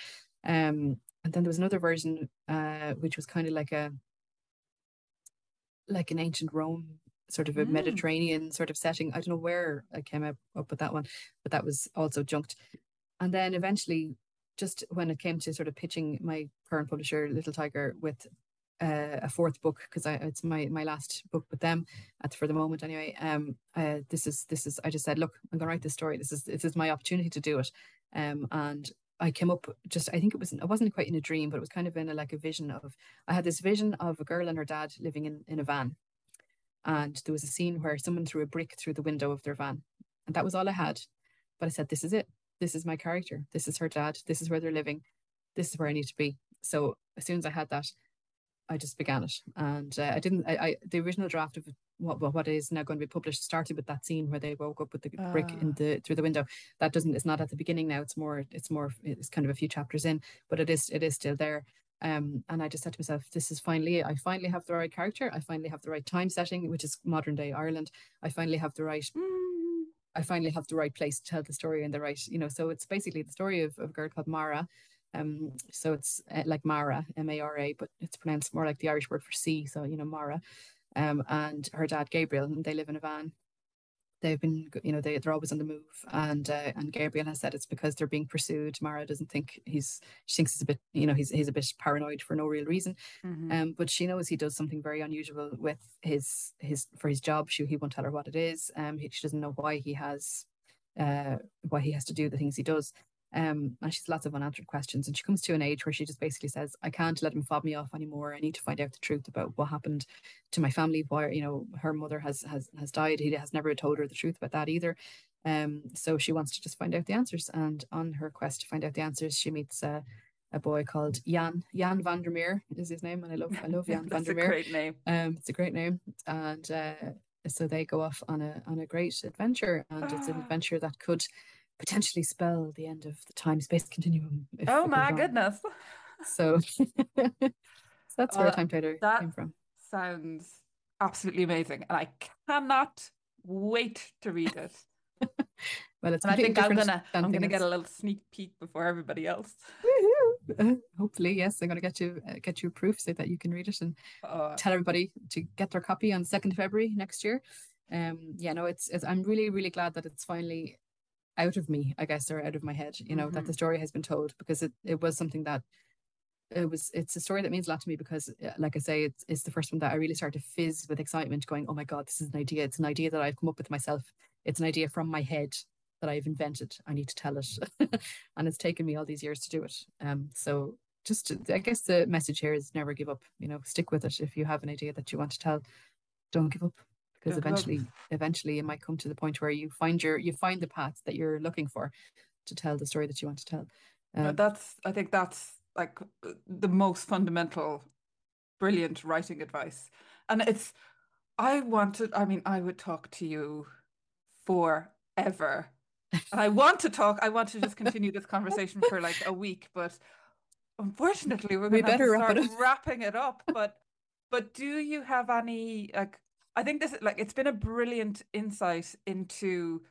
Um, and then there was another version uh, which was kind of like a like an ancient Rome sort of a mm. Mediterranean sort of setting. I don't know where I came up, up with that one, but that was also junked. And then eventually, just when it came to sort of pitching my current publisher, Little Tiger, with uh, a fourth book because it's my my last book with them at for the moment anyway. Um, uh, this is this is I just said, look, I'm gonna write this story. This is this is my opportunity to do it. Um, and I came up just I think it was it wasn't quite in a dream, but it was kind of in a like a vision of I had this vision of a girl and her dad living in in a van, and there was a scene where someone threw a brick through the window of their van, and that was all I had. But I said, this is it. This is my character. This is her dad. This is where they're living. This is where I need to be. So as soon as I had that, I just began it, and uh, I didn't. I, I the original draft of what what is now going to be published started with that scene where they woke up with the uh. brick in ah. the through the window. That doesn't. It's not at the beginning now. It's more. It's more. It's kind of a few chapters in, but it is. It is still there. Um, and I just said to myself, this is finally, I finally have the right character. I finally have the right time setting, which is modern day Ireland. I finally have the right, mm, I finally have the right place to tell the story and the right, you know, so it's basically the story of, of a girl called Mara. Um, so it's uh, like Mara, M A R A, but it's pronounced more like the Irish word for sea. So, you know, Mara um, and her dad Gabriel, and they live in a van. They've been, you know, they they're always on the move, and uh, and Gabriel has said it's because they're being pursued. Mara doesn't think he's, she thinks he's a bit, you know, he's he's a bit paranoid for no real reason, mm-hmm. um, but she knows he does something very unusual with his his for his job. She he won't tell her what it is. Um, he, she doesn't know why he has, uh, why he has to do the things he does. Um, and she's lots of unanswered questions. And she comes to an age where she just basically says, I can't let him fob me off anymore. I need to find out the truth about what happened to my family, why, you know, her mother has has has died. He has never told her the truth about that either. Um, so she wants to just find out the answers. And on her quest to find out the answers, she meets uh, a boy called Jan. Jan Vandermeer is his name, and I love I love Jan That's Vandermeer. great name. Um, it's a great name, and uh, so they go off on a on a great adventure, and it's an ah. adventure that could potentially spell the end of the time space continuum. oh my goodness. So, so that's where uh, Time Tider came from. Sounds absolutely amazing. And I cannot wait to read it. well, it's and I think I'm gonna I'm gonna get a little sneak peek before everybody else. Uh, hopefully, yes, I'm gonna get you uh, get you a proof so that you can read it and uh, tell everybody to get their copy on second of February next year. Um, yeah, no, it's, it's I'm really really glad that it's finally out of me, I guess, or out of my head, you know, mm-hmm. that the story has been told because it, it was something that it was it's a story that means a lot to me because uh, like I say, it's it's the first one that I really started to fizz with excitement, going, Oh my god, this is an idea. It's an idea that I've come up with myself. It's an idea from my head that I've invented. I need to tell it. and it's taken me all these years to do it. Um so just I guess the message here is never give up, you know, stick with it. If you have an idea that you want to tell, don't give up because eventually eventually it might come to the point where you find your you find the path that you're looking for to tell the story that you want to tell. Um, that's i think that's like the most fundamental brilliant writing advice. And it's i wanted i mean i would talk to you forever. And i want to talk i want to just continue this conversation for like a week but unfortunately we're we better wrap it wrapping it up. But but do you have any like I think this like it's been a brilliant insight into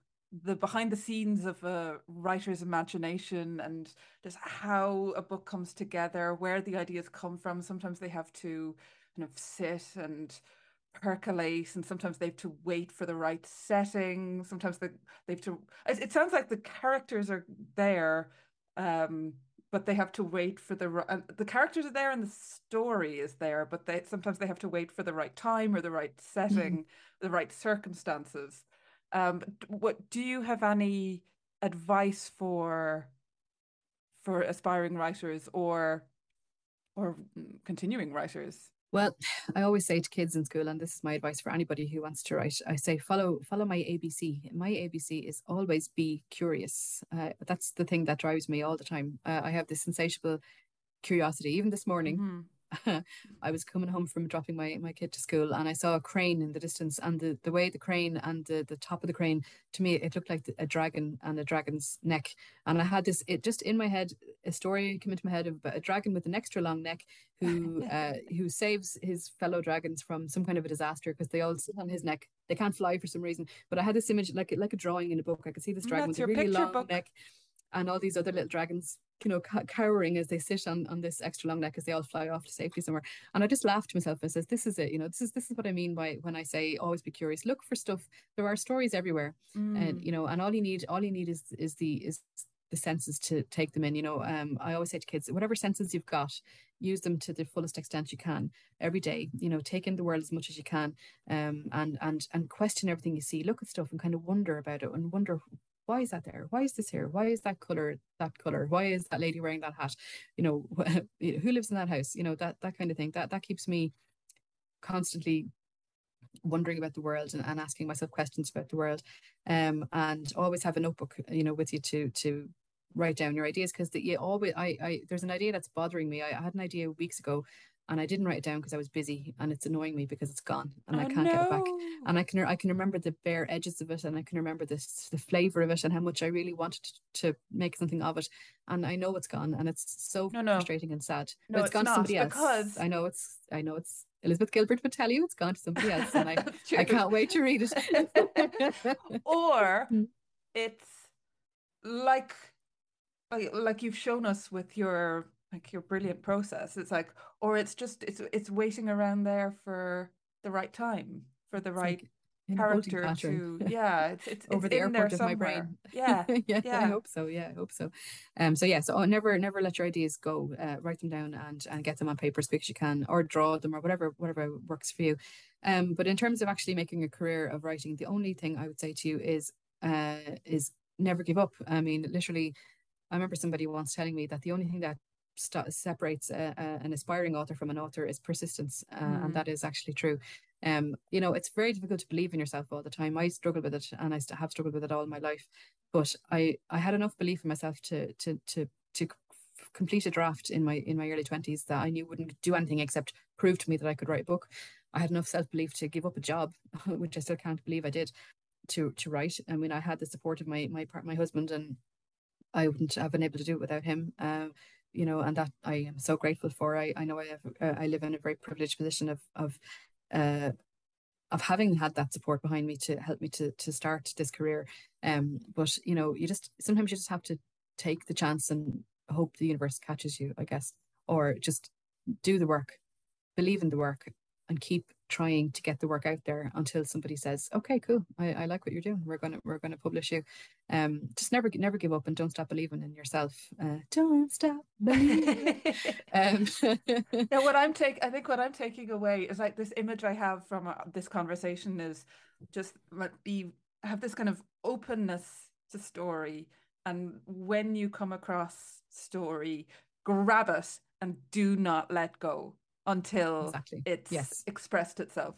the behind the scenes of a writer's imagination and just how a book comes together, where the ideas come from. Sometimes they have to kind of sit and percolate and sometimes they have to wait for the right setting sometimes they, they have to it, it sounds like the characters are there um but they have to wait for the uh, the characters are there and the story is there but they sometimes they have to wait for the right time or the right setting mm. the right circumstances um what do you have any advice for for aspiring writers or or continuing writers well, I always say to kids in school, and this is my advice for anybody who wants to write, I say follow follow my ABC. My ABC is always be curious. Uh, that's the thing that drives me all the time. Uh, I have this insatiable curiosity. Even this morning, mm-hmm. I was coming home from dropping my, my kid to school and I saw a crane in the distance and the, the way the crane and the, the top of the crane to me it looked like a dragon and a dragon's neck. And I had this it just in my head a story came into my head of a dragon with an extra long neck who uh, who saves his fellow dragons from some kind of a disaster because they all sit on his neck. They can't fly for some reason. But I had this image like like a drawing in a book. I could see this dragon That's with a really long book. neck and all these other little dragons you know cowering as they sit on on this extra long neck as they all fly off to safety somewhere. And i just laughed to myself. And says this is it you know this is this is what i mean by when i say always be curious. Look for stuff. There are stories everywhere. And Mm. you know and all you need all you need is is the is the senses to take them in you know. Um i always say to kids whatever senses you've got use them to the fullest extent you can every day. You know take in the world as much as you can um and and and question everything you see. Look at stuff and kind of wonder about it and wonder why is that there? Why is this here? Why is that color that color? Why is that lady wearing that hat? You know who lives in that house? You know that that kind of thing. That that keeps me constantly wondering about the world and, and asking myself questions about the world. Um and always have a notebook you know with you to to write down your ideas because that you always I, I there's an idea that's bothering me. I, I had an idea weeks ago and I didn't write it down because I was busy and it's annoying me because it's gone and I Oh, can't get it back. and I can I can remember the bare edges of it and I can remember this the flavor of it and how much I really wanted to, to make something of it. And I know it's gone and it's so No, no. frustrating and sad No, but it's gone to somebody else. because- I know it's I know it's Elizabeth Gilbert would tell you it's gone to somebody else and I I can't wait to read it. Or Mm. it's like like you've shown us with your like your brilliant process it's like or it's just it's it's waiting around there for the right time for the It's right like in a holding character to yeah it's it's, over it's the airport of my brain. yeah yeah, I hope so. Yeah, I hope so. Um, so yeah, so oh, never, never let your ideas go. Uh, write them down and and get them on paper as quick as you can, or draw them, or whatever, whatever works for you. Um, but in terms of actually making a career of writing, the only thing I would say to you is, uh, is never give up. I mean, literally, I remember somebody once telling me that the only thing that st- separates a, a, an aspiring author from an author is persistence, uh, Mm. and that is actually true. Um, you know, it's very difficult to believe in yourself all the time. I struggle with it, and I have struggled with it all my life. But I, I had enough belief in myself to, to, to, to complete a draft in my in my early twenties that I knew wouldn't do anything except prove to me that I could write a book. I had enough self belief to give up a job, which I still can't believe I did, to to write. I mean, I had the support of my my my husband, and I wouldn't have been able to do it without him. Um, you know, and that I am so grateful for. I, I know I have uh, I live in a very privileged position of of uh of having had that support behind me to help me to to start this career. Um, but you know, you just sometimes you just have to take the chance and hope the universe catches you, I guess, or just do the work, believe in the work, and keep trying to get the work out there until somebody says, "Okay, cool, I, I like what you're doing. We're gonna we're gonna publish you." Um, just never never give up and don't stop believing in yourself. Uh, don't stop believing. um, Now, what I'm take, I think what I'm taking away is like this image I have from uh, this conversation is just like be have this kind of openness to story, and when you come across story, grab it and do not let go until exactly. it's Yes. expressed itself.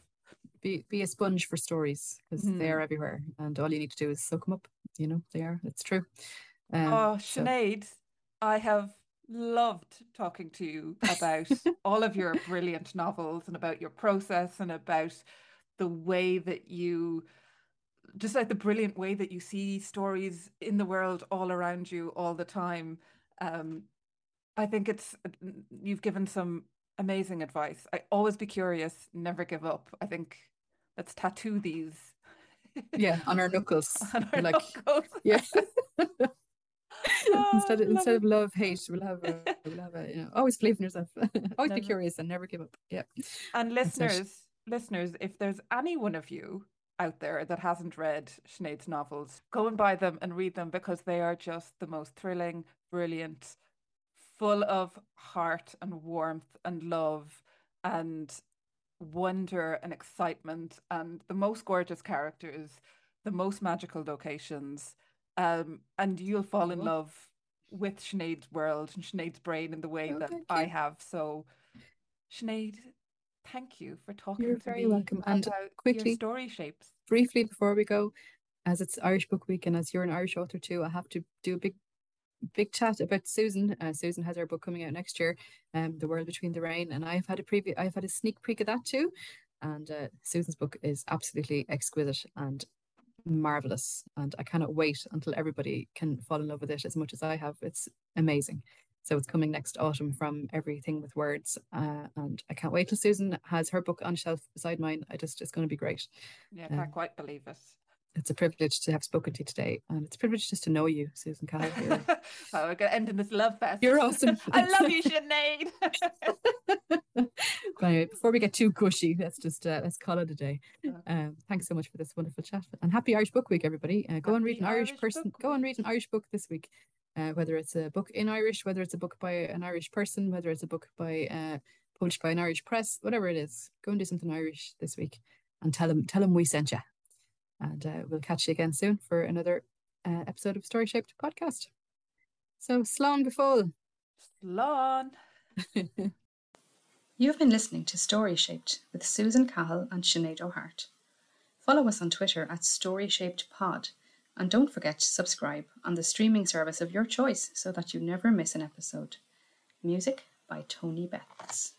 Be be a sponge for stories because Mhm. they are everywhere, and all you need to do is soak them up. You know, they are. It's true. Um, Oh, so- I have loved talking to you about all of your brilliant novels and about your process and about the way that you just like the brilliant way that you see stories in the world all around you all the time. Um, I think it's you've given some amazing advice. I always be curious, never give up. I think let's tattoo these yeah, on our knuckles. on our like knuckles. yeah. Oh, instead of love instead it. of love hate, we'll have a we'll have a you know always believe in yourself. always be curious and never give up. Yeah. And listeners, listeners, if there's any one of you out there that hasn't read Sinéad's novels, go and buy them and read them because they are just the most thrilling, brilliant, full of heart and warmth and love and wonder and excitement and the most gorgeous characters, the most magical locations. Um, and you'll fall in love with Sinéad's world and Sinéad's brain in the way Oh, that I have. So, Sinéad, thank you for talking You're to very me welcome. And about your quickly- story shapes. Briefly before we go, as it's Irish Book Week and as you're an Irish author too, I have to do a big big chat about Susan. Uh, Susan has her book coming out next year, um, The World Between the Rain, and I've had a preview. I've had a sneak peek of that too. And uh, Susan's book is absolutely exquisite and marvelous, and I cannot wait until everybody can fall in love with it as much as I have. It's amazing. So it's coming next autumn from Everything with Words. Uh, and I can't wait till Susan has her book on shelf beside mine. I just, it's going to be great. Yeah, I can't um, quite believe it. It's a privilege to have spoken to you today. And it's a privilege just to know you, Susan Cahill. oh, we're going to end in this love fest. You're awesome. I love you, Sinéad. but anyway, before we get too gushy, let's just uh, let's call it a day. Um, thanks so much for this wonderful chat. And happy Irish Book Week, everybody. Uh, go happy and read an Irish, Irish person. Go and read an Irish book this week uh, whether it's a book in Irish, whether it's a book by an Irish person, whether it's a book by uh, published by an Irish press, whatever it is, go and do something Irish this week and tell them tell them we sent you. And uh, we'll catch you again soon for another uh, episode of Story Shaped Podcast. So, slán before. Slán. You've been listening to Story Shaped with Susan Cahill and Sinéad O'Hart. Follow us on Twitter at Story Shaped Pod and don't forget to subscribe on the streaming service of your choice so that you never miss an episode. Music by Tony Betts.